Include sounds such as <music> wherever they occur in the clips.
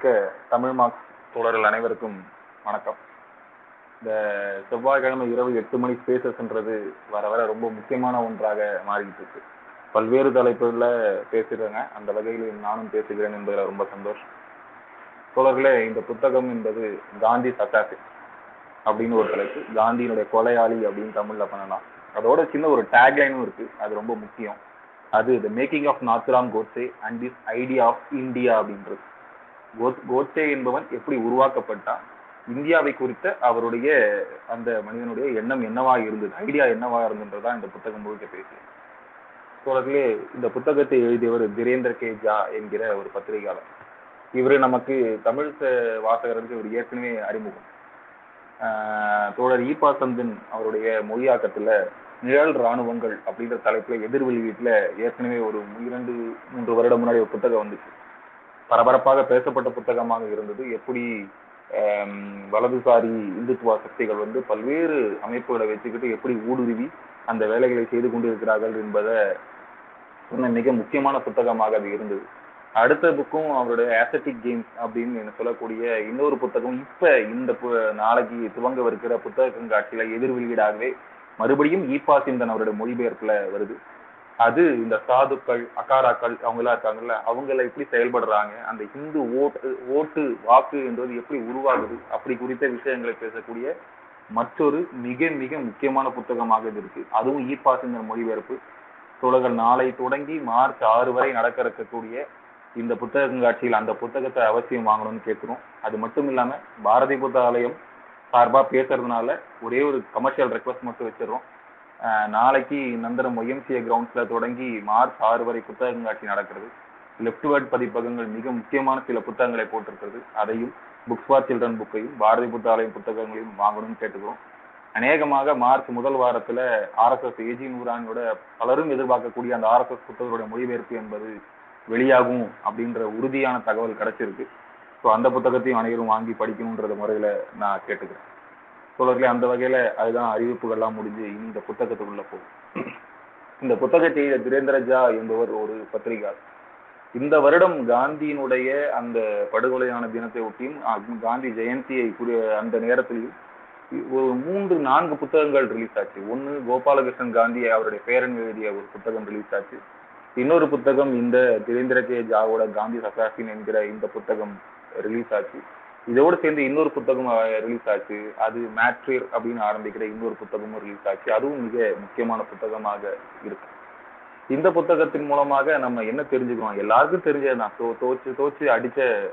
மிக்க தமிழ் மார்க்ஸ் தோழர்கள் அனைவருக்கும் வணக்கம். இந்த செவ்வாய்க்கிழமை இரவு எட்டு மணி ஸ்பேசஸ்ன்றது வர வர ரொம்ப முக்கியமான ஒன்றாக மாறிக்கிட்டு இருக்கு பல்வேறு தலைப்புகளில் பேசுகிறாங்க அந்த வகையில் நானும் பேசுகிறேன் என்பதில் ரொம்ப சந்தோஷம். தோழர்களே இந்த புத்தகம் என்பது காந்தி சட்டாசி அப்படின்னு ஒரு தலைப்பு. காந்தியினுடைய கொலையாளி அப்படின்னு தமிழில் பண்ணலாம். அதோட சின்ன ஒரு டேக்லைனும் இருக்கு. அது ரொம்ப முக்கியம். அது the making of Nathuram Godse and this idea of India அப்படின்றது. கோத் கோட்ஸே என்பவன் எப்படி உருவாக்கப்பட்டான்? இந்தியாவை குறித்த அவருடைய அந்த மனிதனுடைய எண்ணம் என்னவா இருந்தது? ஐடியா என்னவா இருந்ததுன்றதான் இந்த புத்தகம் முழுக்க பேசி தோழர்களே இந்த புத்தகத்தை எழுதியவர் திரேந்திர கே ஜா என்கிற ஒரு பத்திரிகையாளர். இவர் நமக்கு தமிழ் ச- வாசகர்களுக்கு இவர் ஏற்கனவே அறிமுகம். தோழர் ஈபா சந்தன் அவருடைய மொழியாக்கத்துல நிழல் ராணுவங்கள் அப்படின்ற தலைப்புல எதிர் வெளியீட்டுல ஏற்கனவே ஒரு இரண்டு மூன்று வருடம் முன்னாடி ஒரு புத்தகம் வந்துச்சு. பரபரப்பாக பேசப்பட்ட புத்தகமாக இருந்தது. எப்படி வலதுசாரி இந்துத்துவ சக்திகள் வந்து பல்வேறு அமைப்புகளை வச்சுக்கிட்டு எப்படி ஊடுருவி அந்த வேலைகளை செய்து கொண்டிருக்கிறார்கள் என்பதை சொன்ன மிக முக்கியமான புத்தகமாக அது இருந்தது. அடுத்த புக்கும் அவருடைய ஆசட்டிக் கேம்ஸ் அப்படின்னு என்ன சொல்லக்கூடிய இன்னொரு புத்தகம் இப்ப இந்த நாளைக்கு நாளைக்கு துவங்கவிருக்கிற புத்தக கண்காட்சியில எதிர் வெளியீடாகவே மறுபடியும் ஈபா சிந்தன் அவருடைய மொழிபெயர்ப்புல வருது. அது இந்த சாதுக்கள் அகாராக்கள் அவங்க எல்லாம் இருக்காங்கல்ல அவங்கள எப்படி செயல்படுறாங்க அந்த இந்து ஓட்டு ஓட்டு வாக்கு என்பது எப்படி உருவாகுது அப்படி குறித்த விஷயங்களை பேசக்கூடிய மற்றொரு மிக மிக முக்கியமான புத்தகமாக இது இருக்கு. அதுவும் ஈப்பா சிந்தன் மொழிபெயர்ப்பு. தொடர்கள் நாளை தொடங்கி மார்ச் ஆறு வரை நடக்க இருக்கக்கூடிய இந்த புத்தக கண்காட்சியில் அந்த புத்தகத்தை அவசியம் வாங்கணும்னு கேட்கிறோம். அது மட்டும் இல்லாம பாரதி புத்தகாலயம் சார்பா பேசுறதுனால ஒரே ஒரு கமர்ஷியல் ரெக்வஸ்ட் மட்டும் வச்சிடறோம். நாளைக்கு நந்தரம் ஒய்எம்சிஏ கிரவுண்ட்ஸ்ல தொடங்கி மார்ச் ஆறு வரை புத்தகங்காட்சி நடக்கிறது. லெப்ட்வேர்ட் பதிப்பகங்கள் மிக முக்கியமான சில புத்தகங்களை போட்டிருக்கிறது. அதையும் புக்ஸ் ஃபார் சில்ட்ரன் புக்கையும் பாரதி புத்தாலயம் புத்தகங்களையும் வாங்கணும்னு கேட்டுக்கிறோம். அநேகமாக மார்ச் முதல் வாரத்துல ஆர்எஸ்எஸ் ஏஜி நூறானோட பலரும் எதிர்பார்க்கக்கூடிய அந்த ஆர்எஸ்எஸ் புத்தகத்தோட மொழிபெயர்ப்பு என்பது வெளியாகும் அப்படின்ற உறுதியான தகவல் கிடைச்சிருக்கு. ஸோ அந்த புத்தகத்தையும் அனைவரும் வாங்கி படிக்கணுன்றது முறையில நான் கேட்டுக்கிறேன். தோழர்களே அந்த வகையில அதுதான் அறிவிப்புகள்லாம் முடிஞ்சு இந்த புத்தகத்துக்குள்ள போகும். இந்த புத்தகத்தை திரேந்திரஜா என்பவர் ஒரு பத்திரிகையாளர். இந்த வருடம் காந்தியினுடைய அந்த படுகொலையான தினத்தை ஒட்டியும் காந்தி ஜெயந்தியை கூறிய அந்த நேரத்திலையும் ஒரு மூன்று நான்கு புத்தகங்கள் ரிலீஸ் ஆச்சு. ஒன்னு கோபாலகிருஷ்ணன் காந்தி அவருடைய பேரன் எழுதிய ஒரு புத்தகம் ரிலீஸ் ஆச்சு. இன்னொரு புத்தகம் இந்த திரேந்திர கே ஜாவோட காந்தி சசாசின் என்கிற இந்த புத்தகம் ரிலீஸ் ஆச்சு. இதோடு சேர்ந்து இன்னொரு புத்தகம் ரிலீஸ் ஆச்சு. அது மேட்ரியர் அப்படின்னு ஆரம்பிக்கிற இன்னொரு புத்தகமும் ரிலீஸ் ஆச்சு. அதுவும் மிக முக்கியமான புத்தகமாக இருக்கு. இந்த புத்தகத்தின் மூலமாக நம்ம என்ன தெரிஞ்சுக்கிறோம்? எல்லாருக்கும் தெரிஞ்சதுதான். தோ தோச்சு தோச்சு அடிச்ச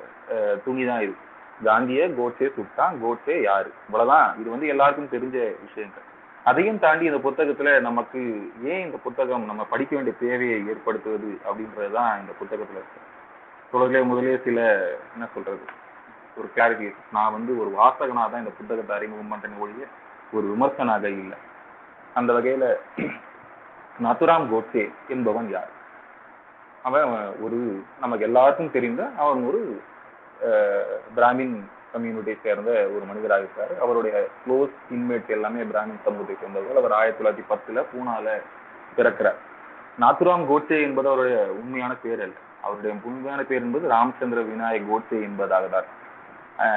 துணி தான் இது. காந்திய கோட்சே சுட்டான். கோட்சே யாரு? இவ்வளவுதான். இது வந்து எல்லாருக்கும் தெரிஞ்ச விஷயங்கள். அதையும் தாண்டி இந்த புத்தகத்துல நமக்கு ஏன் இந்த புத்தகம் நம்ம படிக்க வேண்டிய தேவையை ஏற்படுத்துவது அப்படின்றதுதான் இந்த புத்தகத்துல இருக்கு. தொடர்லே முதலே சில என்ன சொல்றது? ஒரு கிளாரிஃபிகேஷன் நான் வந்து ஒரு வாசகனாக தான் இந்த புத்தகத்தை அறிமுகம் பண்றேன் ஒழிய ஒரு விமர்சனாக இல்லை. அந்த வகையில் <clears throat> நத்துராம் கோட்சே என்பவன் யார்? அவன் ஒரு நமக்கு எல்லாருக்கும் தெரிந்த அவன் ஒரு பிராமின் கம்யூனிட்டியை சேர்ந்த ஒரு மனிதராக இருக்கார். அவருடைய க்ளோஸ் இன்மேட் எல்லாமே பிராமின் சமூகத்தை சேர்ந்தவர்கள். அவர் ஆயிரத்தி தொள்ளாயிரத்தி பத்துல பூனால பிறக்கிறார். நாத்துராம் கோட்சே என்பது அவருடைய உண்மையான பேர் அல்ல அவருடைய உண்மையான பேர் என்பது ராமச்சந்திர விநாயக் கோட்சே என்பதாக தான்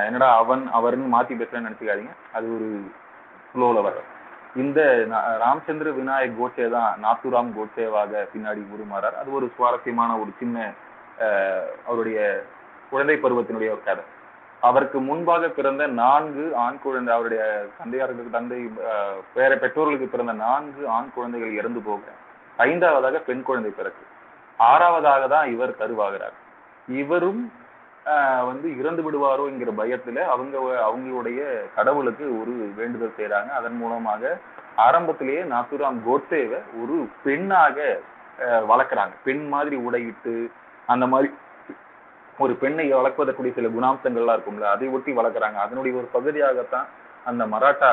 என்னடா அவன் அவர்னு மாத்தி பேசுறேன்னு நினைச்சுக்காதீங்க. அது ஒரு ஃப்ளோல வர இந்த ராமச்சந்திர விநாயக் கோட்சே தான் நாத்துராம் கோட்சேவாக பின்னாடி உருமாறார். அது ஒரு சுவாரஸ்யமான ஒரு சின்ன அஹ், அவருடைய குழந்தை பருவத்தினுடைய ஒரு கதை. அவருக்கு முன்பாக பிறந்த நான்கு ஆண் குழந்தை அவருடைய தந்தையாருக்கு தந்தை வேற பெற்றோர்களுக்கு பிறந்த நான்கு ஆண் குழந்தைகள் இறந்து போக ஐந்தாவதாக பெண் குழந்தை பிறகு ஆறாவதாக தான் இவர் கருவாகிறார். இவரும் வந்து இறந்து விடுவாரோ என்கிற பயத்துல அவங்க அவங்களுடைய கடவுளுக்கு ஒரு வேண்டுதல் செய்யறாங்க அதன் மூலமாக ஆரம்பத்திலேயே நாத்துராம் கோட்சேவை ஒரு பெண்ணாக வளர்க்குறாங்க. பெண் மாதிரி உடையிட்டு அந்த மாதிரி ஒரு பெண்ணை வளர்ப்பதற்குரிய சில குணாம்சங்கள்லாம் இருக்கும்ல அதை ஒட்டி வளர்க்குறாங்க. அதனுடைய ஒரு பகுதியாகத்தான் அந்த மராட்டா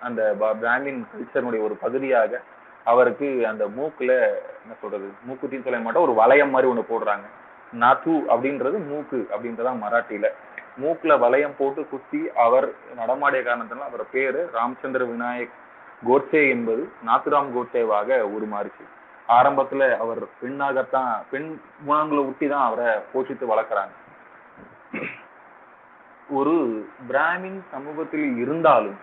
அந்த ப- பிராமின் கல்ச்சருடைய ஒரு பகுதியாக அவருக்கு அந்த மூக்குல என்ன சொல்றது மூக்குத்தின்னு சொல்ல மாட்டோம் ஒரு வளையம் மாதிரி ஒன்று போடுறாங்க. நாத்து அப்படின்றது மூக்கு அப்படின்றதா மராட்டியில. மூக்குல வளையம் போட்டு குத்தி அவர் நடமாடிய காரணத்தினால அவர் பேரு ராமச்சந்திர விநாயக் கோட்சே என்பது நாத்துராம் கோட்சேவாக உருமாறுச்சு. ஆரம்பத்துல அவர் பெண்ணாகத்தான் பெண் குணங்களை ஒட்டி தான் அவரை போஷித்து வளர்க்குறாங்க. ஒரு பிராமின் சமூகத்தில் இருந்தாலும்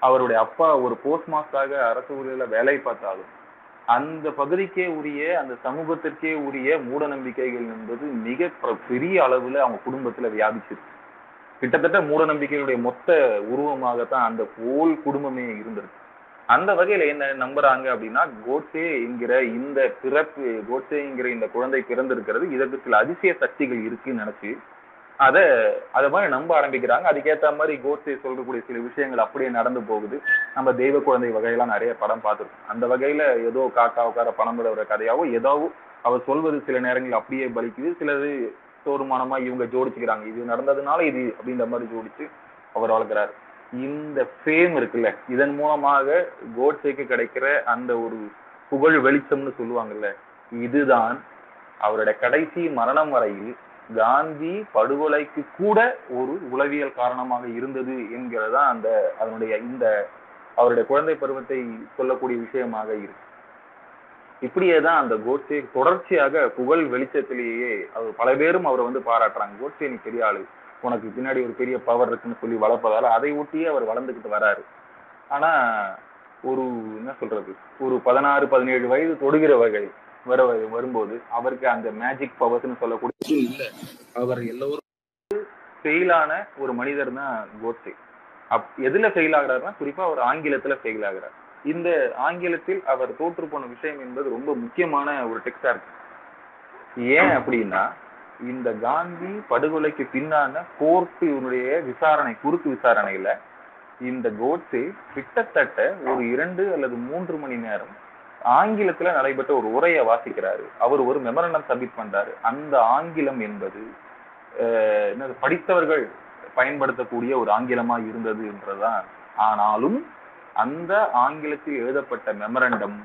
அவருடைய அப்பா ஒரு போஸ்ட் மாஸ்டராக அரசு ஊழியர்ல வேலை பார்த்தாலும் அந்த பகுதிக்கே உரிய அந்த சமூகத்திற்கே உரிய மூட நம்பிக்கைகள் என்பது மிக பெரிய அளவுல அவங்க குடும்பத்துல வியாபிச்சிருக்கு. கிட்டத்தட்ட மூட நம்பிக்கைகளுடைய மொத்த உருவமாகத்தான் அந்த போல் குடும்பமே இருந்திருக்கு. அந்த வகையில என்ன நம்புறாங்க அப்படின்னா கோட்சே என்கிற இந்த பிறப்பு கோட்சே இந்த குழந்தை பிறந்திருக்கிறது இதற்கு சில அதிசய சக்திகள் இருக்குன்னு நினைச்சு அதை அதை மாதிரி நம்ப ஆரம்பிக்கிறாங்க. அதுக்கேத்த மாதிரி கோட்ஸை சொல்லக்கூடிய சில விஷயங்கள் அப்படியே நடந்து போகுது. நம்ம தெய்வ குழந்தை வகையெல்லாம் நிறைய படம் பார்த்துருக்கோம். அந்த வகையில ஏதோ காக்கா உட்கார பணம் விடுற கதையாவோ ஏதோ அவர் சொல்வது சில நேரங்களில் அப்படியே பலிக்குது. சிலது தோறுமானமா இவங்க ஜோடிச்சுக்கிறாங்க. இது நடந்ததுனால இது அப்படின்ற மாதிரி ஜோடிச்சு அவர் வளர்க்குறாரு. இந்த ஃபேம் இருக்குல்ல இதன் மூலமாக கோட்ஸேக்கு கிடைக்கிற அந்த ஒரு புகழ் வெளிச்சம்னு சொல்லுவாங்கல்ல இதுதான் அவரோட கடைசி மரணம் வரையில் காந்தி படுகொலைக்கு கூட ஒரு உளவியல் காரணமாக இருந்தது என்கிறதா அந்த அதனுடைய இந்த அவருடைய குழந்தை பருவத்தை சொல்லக்கூடிய விஷயமாக இருக்கு. இப்படியே தான் அந்த கோட்சே தொடர்ச்சியாக புகழ் வெளிச்சத்திலேயே அவர் பல பேரும் அவரை வந்து பாராட்டுறாங்க. கோட்சே நீ பெரிய ஆளு. உனக்கு பின்னாடி ஒரு பெரிய பவர் இருக்குன்னு சொல்லி வளர்ப்பதால அதை ஒட்டியே அவர் வளர்ந்துக்கிட்டு வராரு. ஆனா ஒரு என்ன சொல்றது? ஒரு பதினாறு பதினேழு வயது தொடுகிற வகை வர வரும்போது அவருக்கு அந்த மேஜிக் பவர்ஸ்னு சொல்லக்கூடிய இல்ல அவர் எல்லோரும் ஃபெயிலான ஒரு மனிதர் தான் கோட்சே அப் எதுல ஃபெயில் ஆகுறாருன்னா குறிப்பா அவர் ஆங்கிலத்துல ஃபெயில் ஆகுறார். இந்த ஆங்கிலத்தில் அவர் தோற்று போன விஷயம் என்பது ரொம்ப முக்கியமான ஒரு டெக்ஸ்டா இருக்கு. ஏன் அப்படின்னா இந்த காந்தி படுகொலைக்கு பின்னான கோர்ட்டினுடைய விசாரணை குறுக்கு விசாரணையில இந்த கோட்ஸே கிட்டத்தட்ட ஒரு இரண்டு அல்லது மூன்று மணி நேரம் ஆங்கிலத்துல நடைபெற்ற ஒரு உரையை வாசிக்கிறாரு. அவர் ஒரு மெமரண்டம் சப்மிட் பண்றாரு. அந்த ஆங்கிலம் என்பது என்னது படித்தவர்கள் பயன்படுத்தக்கூடிய ஒரு ஆங்கிலமா இருந்தது என்றுதான். ஆனாலும் அந்த ஆங்கிலத்தில் எழுதப்பட்ட மெமரண்டம்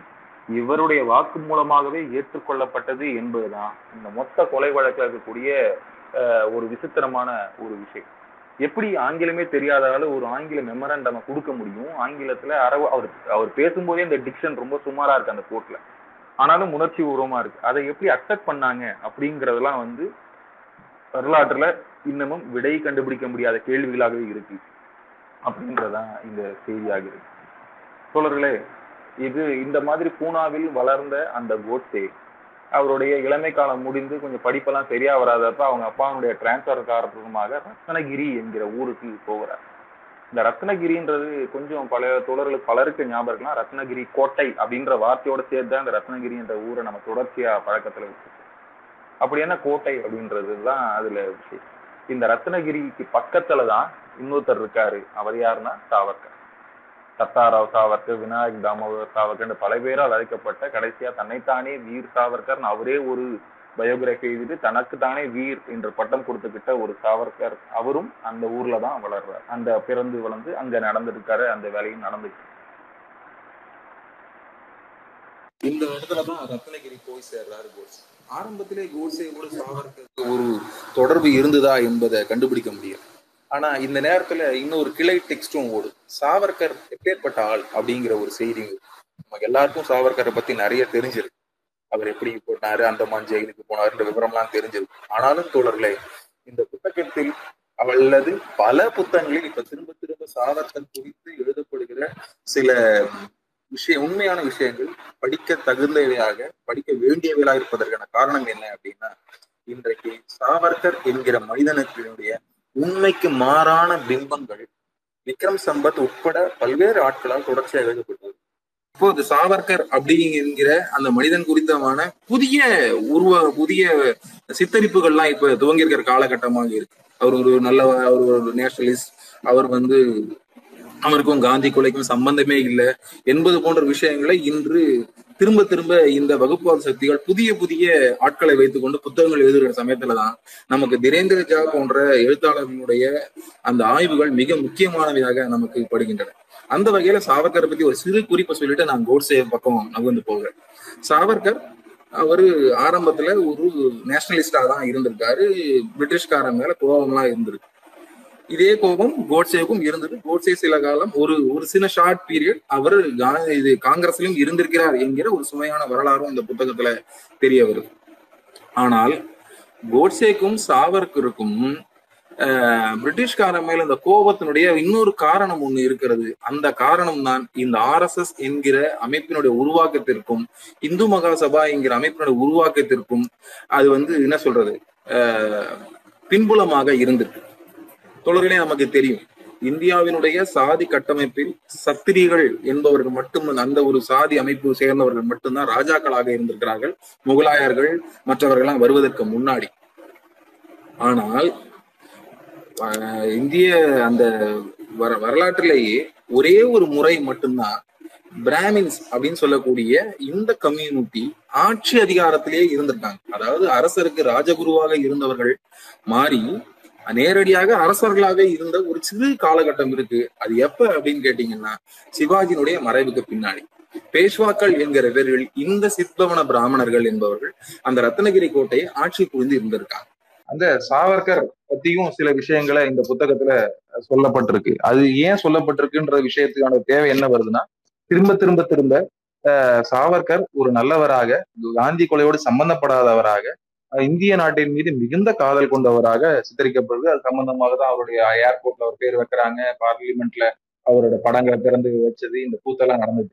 இவருடைய வாக்கு மூலமாகவே ஏற்றுக்கொள்ளப்பட்டது என்பதுதான். இந்த மொத்த கொலை வழக்கில் இருக்கக்கூடிய ஒரு விசித்திரமான ஒரு விஷயம். எப்படி ஆங்கிலமே தெரியாததால ஒரு ஆங்கில மெமரண்டம் கொடுக்க முடியும்? ஆங்கிலத்துல அரவ அவர் அவர் பேசும்போதே இந்த டிக்ஷன் ரொம்ப சுமாரா இருக்கு அந்த கோர்ட்ல ஆனாலும் உணர்ச்சி பூர்வமா இருக்கு. அதை எப்படி அக்செப்ட் பண்ணாங்க அப்படிங்கறதெல்லாம் வந்து வரலாற்றுல இன்னமும் விடை கண்டுபிடிக்க முடியாத கேள்விகளாகவே இருக்கு. அப்படின்றதான் இந்த செய்தியாக இருக்கு தோழர்களே இது இந்த மாதிரி பூனாவில் வளர்ந்த அந்த கோட்ஸே அவருடைய இளமை காலம் முடிந்து கொஞ்சம் படிப்பெல்லாம் சரியா வராதப்ப அவங்க அப்பாவுடைய டிரான்ஸ்ஃபர் காரணமாக ரத்னகிரி என்கிற ஊருக்கு போகிறார். இந்த ரத்னகிரின்றது கொஞ்சம் பல தோழர்களுக்கு பலருக்கு ஞாபகம் இருக்கலாம் ரத்னகிரி கோட்டை அப்படின்ற வார்த்தையோட சேர்த்து தான் அந்த ரத்னகிரி என்ற ஊரை நம்ம தொடர்ச்சியா பழக்கத்துல வச்சிருக்கோம். அப்படி என்ன கோட்டை அப்படின்றது தான் அதுல விஷயம். இந்த ரத்னகிரிக்கு பக்கத்துல தான் இன்னொருத்தர் இருக்காரு. அவர் யாருன்னா சாவர்கர் சத்தாராவ் சாவர்கர் விநாயக் தாமோதர் சாவர்கர் பல பேரால் அழைக்கப்பட்ட கடைசியா தன்னைத்தானே வீர் சாவர்கர் அவரே ஒரு பயோகிராஃபி எழுதிட்டு தனக்கு தானே வீர் என்ற பட்டம் கொடுத்துக்கிட்ட ஒரு சாவர்கர் அவரும் அந்த ஊர்ல தான் வளர்றார். அந்த பிறந்து வளர்ந்து அங்க நடந்திருக்காரு அந்த வேலையும் நடந்துச்சு இந்த இடத்துல தான் ரத்னகிரி போய் சேர்றாரு கோட்ஸே. ஆரம்பத்திலே கோட்ஸே கூட சாவர்கருக்கு ஒரு தொடர்பு இருந்ததா என்பதை கண்டுபிடிக்க முடியும் ஆனா இந்த நேரத்துல இன்னொரு கிளை டெக்ஸ்டும் ஓடும் சாவர்கர் எப்பேற்பட்ட ஆள் அப்படிங்கிற ஒரு செய்தி நமக்கு எல்லாருக்கும் சாவர்கரை பத்தி நிறைய தெரிஞ்சிருக்கு. அவர் எப்படி போனாரு அந்தமான் ஜெயிலுக்கு போனாருன்ற விவரம்லாம் தெரிஞ்சிருக்கு. ஆனாலும் தோழர்களே இந்த புத்தகத்தில் அல்லது பல புத்தகங்களில் இப்ப திரும்ப திரும்ப சாவர்கர் குறித்து எழுதப்படுகிற சில விஷயம் உண்மையான விஷயங்கள் படிக்க தகுந்தவையாக படிக்க வேண்டியவையாக இருப்பதற்கான காரணம் என்ன அப்படின்னா இன்றைக்கு சாவர்கர் என்கிற மனிதனுடைய உண்மைக்கு மாறான பிம்பங்கள் விக்ரம் சம்பத் உட்பட பல்வேறு ஆட்களால் தொடர்ச்சியாக எழுதப்பட்டது இப்போது சாவர்கர் அப்படிங்கிற அந்த மனிதன் குறித்தமான புதிய உருவ புதிய சித்தரிப்புகள்லாம் இப்ப துவங்கி இருக்கிற காலகட்டமாக இருக்கு. அவர் ஒரு நல்ல அவர் ஒரு நேஷனலிஸ்ட் அவர் வந்து அவருக்கும் காந்தி கொலைக்கும் சம்பந்தமே இல்லை என்பது போன்ற விஷயங்களை இன்று திரும்ப திரும்ப இந்த வகுப்புவாத சக்திகள் புதிய புதிய ஆட்களை வைத்துக்கொண்டு புத்தகங்கள் எழுதுகிற சமயத்துலதான் நமக்கு திரேந்திர ஜா போன்ற எழுத்தாளர்களுடைய அந்த ஆய்வுகள் மிக முக்கியமானவையாக நமக்கு படுகின்றன. அந்த வகையில சாவர்கரை பத்தி ஒரு சிறு குறிப்பை சொல்லிட்டு நான் கோட்ஸே பக்கம் நகர்ந்து போகிறேன். சாவர்கர் அவரு ஆரம்பத்துல ஒரு நேஷனலிஸ்டா தான் இருந்திருக்காரு. பிரிட்டிஷ்காரன் மேல கோபம்லாம் இருந்திருக்கு. இதே கோபம் கோட்சேவுக்கும் இருந்தது. கோட்சே சில காலம் ஒரு ஒரு சின்ன ஷார்ட் பீரியட் அவர் இது காங்கிரஸ்லயும் இருந்திருக்கிறார் என்கிற ஒரு சுமையான வரலாறும் இந்த புத்தகத்துல தெரிய வருது ஆனால் கோட்சேக்கும் சாவர்கருக்கும் பிரிட்டிஷ்காரன் மேல இந்த கோபத்தினுடைய இன்னொரு காரணம் ஒண்ணு இருக்கிறது. அந்த காரணம் தான் இந்த ஆர்எஸ்எஸ் என்கிற அமைப்பினுடைய உருவாக்கத்திற்கும் இந்து மகாசபா என்கிற அமைப்பினுடைய உருவாக்கத்திற்கும் அது வந்து என்ன சொல்றது? பின்புலமாக இருந்திருக்கு. தொடர்களே நமக்கு தெரியும். இந்தியாவினுடைய சாதி கட்டமைப்பில் சத்திரிகள் என்பவர்கள் மட்டும் அந்த ஒரு சாதி அமைப்பு சேர்ந்தவர்கள் மட்டும்தான் ராஜாக்களாக இருந்திருக்கிறார்கள். முகலாயர்கள் மற்றவர்கள்லாம் வருவதற்கு முன்னாடி. ஆனால் இந்திய அந்த வர வரலாற்றிலேயே ஒரே ஒரு முறை மட்டும்தான் பிராமின்ஸ் அப்படின்னு சொல்லக்கூடிய இந்த கம்யூனிட்டி ஆட்சி அதிகாரத்திலேயே இருந்திருக்காங்க. அதாவது அரசருக்கு ராஜகுருவாக இருந்தவர்கள் மாறி நேரடியாக அரசர்களாக இருந்த ஒரு சிறு காலகட்டம் இருக்கு. அது எப்ப அப்படின்னு கேட்டீங்கன்னா சிவாஜியினுடைய மறைவுக்கு பின்னாடி. பேஷ்வாக்கள் என்கிற பேரில் இந்த சித்பவன பிராமணர்கள் என்பவர்கள் அந்த ரத்னகிரி கோட்டையை ஆட்சி புரிந்து இருந்திருக்காங்க. அந்த சாவர்கர் பத்தியும் சில விஷயங்களை இந்த புத்தகத்துல சொல்லப்பட்டிருக்கு. அது ஏன் சொல்லப்பட்டிருக்குன்ற விஷயத்துக்கான தேவை என்ன வருதுன்னா திரும்ப திரும்ப திரும்ப சாவர்கர் ஒரு நல்லவராக காந்தி கொலையோடு சம்பந்தப்படாதவராக இந்திய நாட்டின் மீது மிகுந்த காதல் கொண்டவராக சித்தரிக்கப்படுது. அது சம்பந்தமாக தான் அவருடைய ஏர்போர்ட்ல அவர் பேர் வைக்கிறாங்க. பார்லிமெண்ட்ல அவரோட படங்களை திறந்து வச்சது இந்த கூத்தெல்லாம் நடந்தது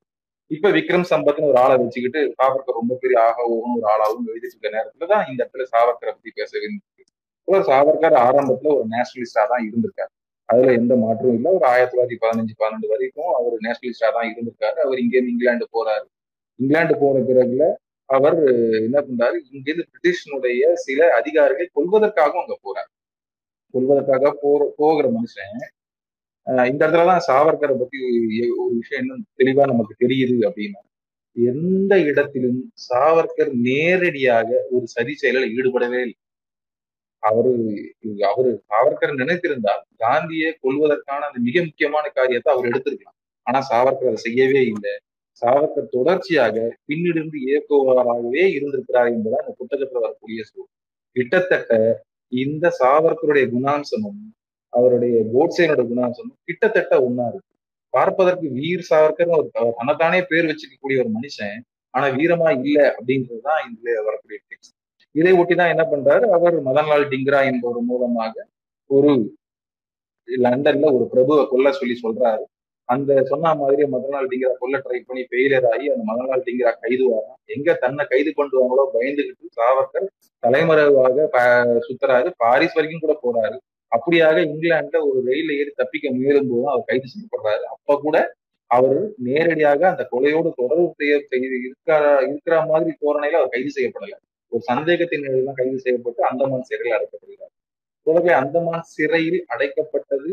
இப்ப விக்ரம் சம்பத்னு ஒரு ஆளை வச்சுக்கிட்டு சாவர்கர் ரொம்ப பெரிய ஆகவும் ஒரு ஆளாகவும் எழுதிட்டு இருக்க நேரத்துல தான் இந்த இடத்துல சாவர்கரை பத்தி பேச வேண்டியது சாவர்கர் ஆரம்பத்துல ஒரு நேஷனலிஸ்டா தான் இருந்திருக்காரு. அதுல எந்த மாற்றமும் இல்லை. ஒரு ஆயிரத்தி தொள்ளாயிரத்தி பதினஞ்சு பன்னெண்டு வரைக்கும் அவர் நேஷனலிஸ்டா தான் இருந்திருக்காரு. அவர் இங்கேருந்து இங்கிலாந்து போறாரு. இங்கிலாந்து போன பிறகுல அவர் என்ன பண்றாரு? இங்கிருந்து பிரிட்டிஷனுடைய சில அதிகாரிகளை கொள்வதற்காகவும் அங்க போறாரு. கொள்வதற்காக போற போகிற மனுஷன் இந்த இடத்துலதான் சாவர்கரை பத்தி ஒரு விஷயம் இன்னும் தெளிவா நமக்கு தெரியுது அப்படின்னா எந்த இடத்திலும் சாவர்கர் நேரடியாக ஒரு சரி செயலில் ஈடுபடவே இல்லை. அவரு அவரு சாவர்கர் நினைத்திருந்தால் காந்தியை கொள்வதற்கான அந்த மிக முக்கியமான காரியத்தை அவர் எடுத்திருக்கலாம். ஆனா சாவர்கர் அதை செய்யவே இல்லை. சாவர்கர் தொடர்ச்சியாக பின்னிருந்து இயக்குவராகவே இருந்திருக்கிறார் என்பதான் அந்த புத்தகத்துல வரக்கூடிய சொல். கிட்டத்தட்ட இந்த சாவர்கருடைய குணாம்சமும் அவருடைய கோட்சேனோட குணாம்சமும் கிட்டத்தட்ட ஒன்னா இருக்கு. பார்ப்பதற்கு வீர் சாவர்கர் ஒரு தனத்தானே பேர் வச்சுக்கக்கூடிய ஒரு மனுஷன் ஆனா வீரமா இல்லை அப்படின்றதுதான் இதுல வரக்கூடிய டெக்ஸ்ட் இதை ஒட்டிதான் என்ன பண்றாரு? அவர் மதன்லால் டிங்ரா என்பவர் மூலமாக ஒரு லண்டன்ல ஒரு பிரபுவை கொல்ல சொல்லி சொல்றாரு. அந்த சொன்ன மாதிரி மதன்லால் டிங்ரா கொல்ல ட்ரை பண்ணி ஃபெயிலியர் ஆகி அந்த மதன்லால் நாள் கைது வரான் எங்க தன்னை கைது பண்ணுவாங்களோ பயந்துகிட்டு சாவர்கர் தலைமறைவாக சுத்துறாரு. பாரிஸ் வரைக்கும் கூட போறாரு. அப்படியாக இங்கிலாந்துல ஒரு ரயில ஏறி தப்பிக்க முயலும் போதும் அவர் கைது செய்யப்படுறாரு. அப்ப கூட அவர் நேரடியாக அந்த கொலையோடு தொடர்பு செய்ய இருக்கிற இருக்கிற மாதிரி தோரணையில அவர் கைது செய்யப்படல. ஒரு சந்தேகத்தின் தான் கைது செய்யப்பட்டு அந்தமான் சிறையில் அடைக்கப்படுகிறார் உலகை அந்தமான் சிறையில் அடைக்கப்பட்டது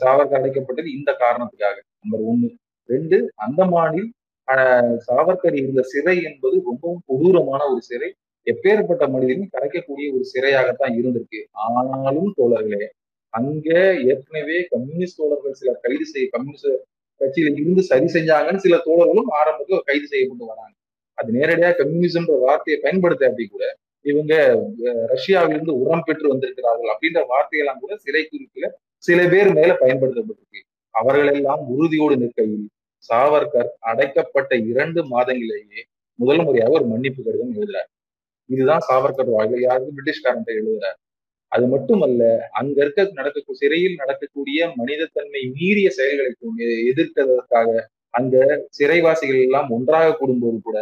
சாவர்கர் அடைக்கப்பட்டது இந்த காரணத்துக்காக. நம்பர் ஒண்ணு ரெண்டு அந்தமானில் சாவர்கர் இருந்த சிறை என்பது ரொம்பவும் கொடூரமான ஒரு சிறை. எப்பேற்பட்ட மனிதனும் கிடைக்கக்கூடிய ஒரு சிறையாகத்தான் இருந்திருக்கு. ஆனாலும் தோழர்களே அங்க ஏற்கனவே கம்யூனிஸ்ட் தோழர்கள் சில கைது செய்ய கம்யூனிஸ்ட் கட்சியில இருந்து சரி செஞ்சாங்கன்னு சில தோழர்களும் ஆரம்பத்துக்கு கைது செய்யப்பட்டு வராங்க. அது நேரடியா கம்யூனிசம்ன்ற வார்த்தையை பயன்படுத்த அப்படி கூட இவங்க ரஷ்யாவிலிருந்து உரம் பெற்று வந்திருக்கிறார்கள் அப்படின்ற வார்த்தையெல்லாம் கூட சிலை குறிப்புல சில பேர் மேல பயன்படுத்தப்பட்டிருக்கு. அவர்களெல்லாம் உறுதியோடு நிற்கையில் சாவர்கர் அடைக்கப்பட்ட இரண்டு மாதங்களிலேயே முதல் முறையாக ஒரு மன்னிப்பு கடிதம் எழுதுறார். இதுதான் சாவர்கர் வாழ்க்கை யாருக்கு பிரிட்டிஷ்காரன் எழுதுறார். அது மட்டுமல்ல அங்க இருக்க நடக்க சிறையில் நடக்கக்கூடிய மனிதத்தன்மை மீறிய செயல்களை எதிர்க்கிறதற்காக அந்த சிறைவாசிகள் எல்லாம் ஒன்றாக கூடும்போது கூட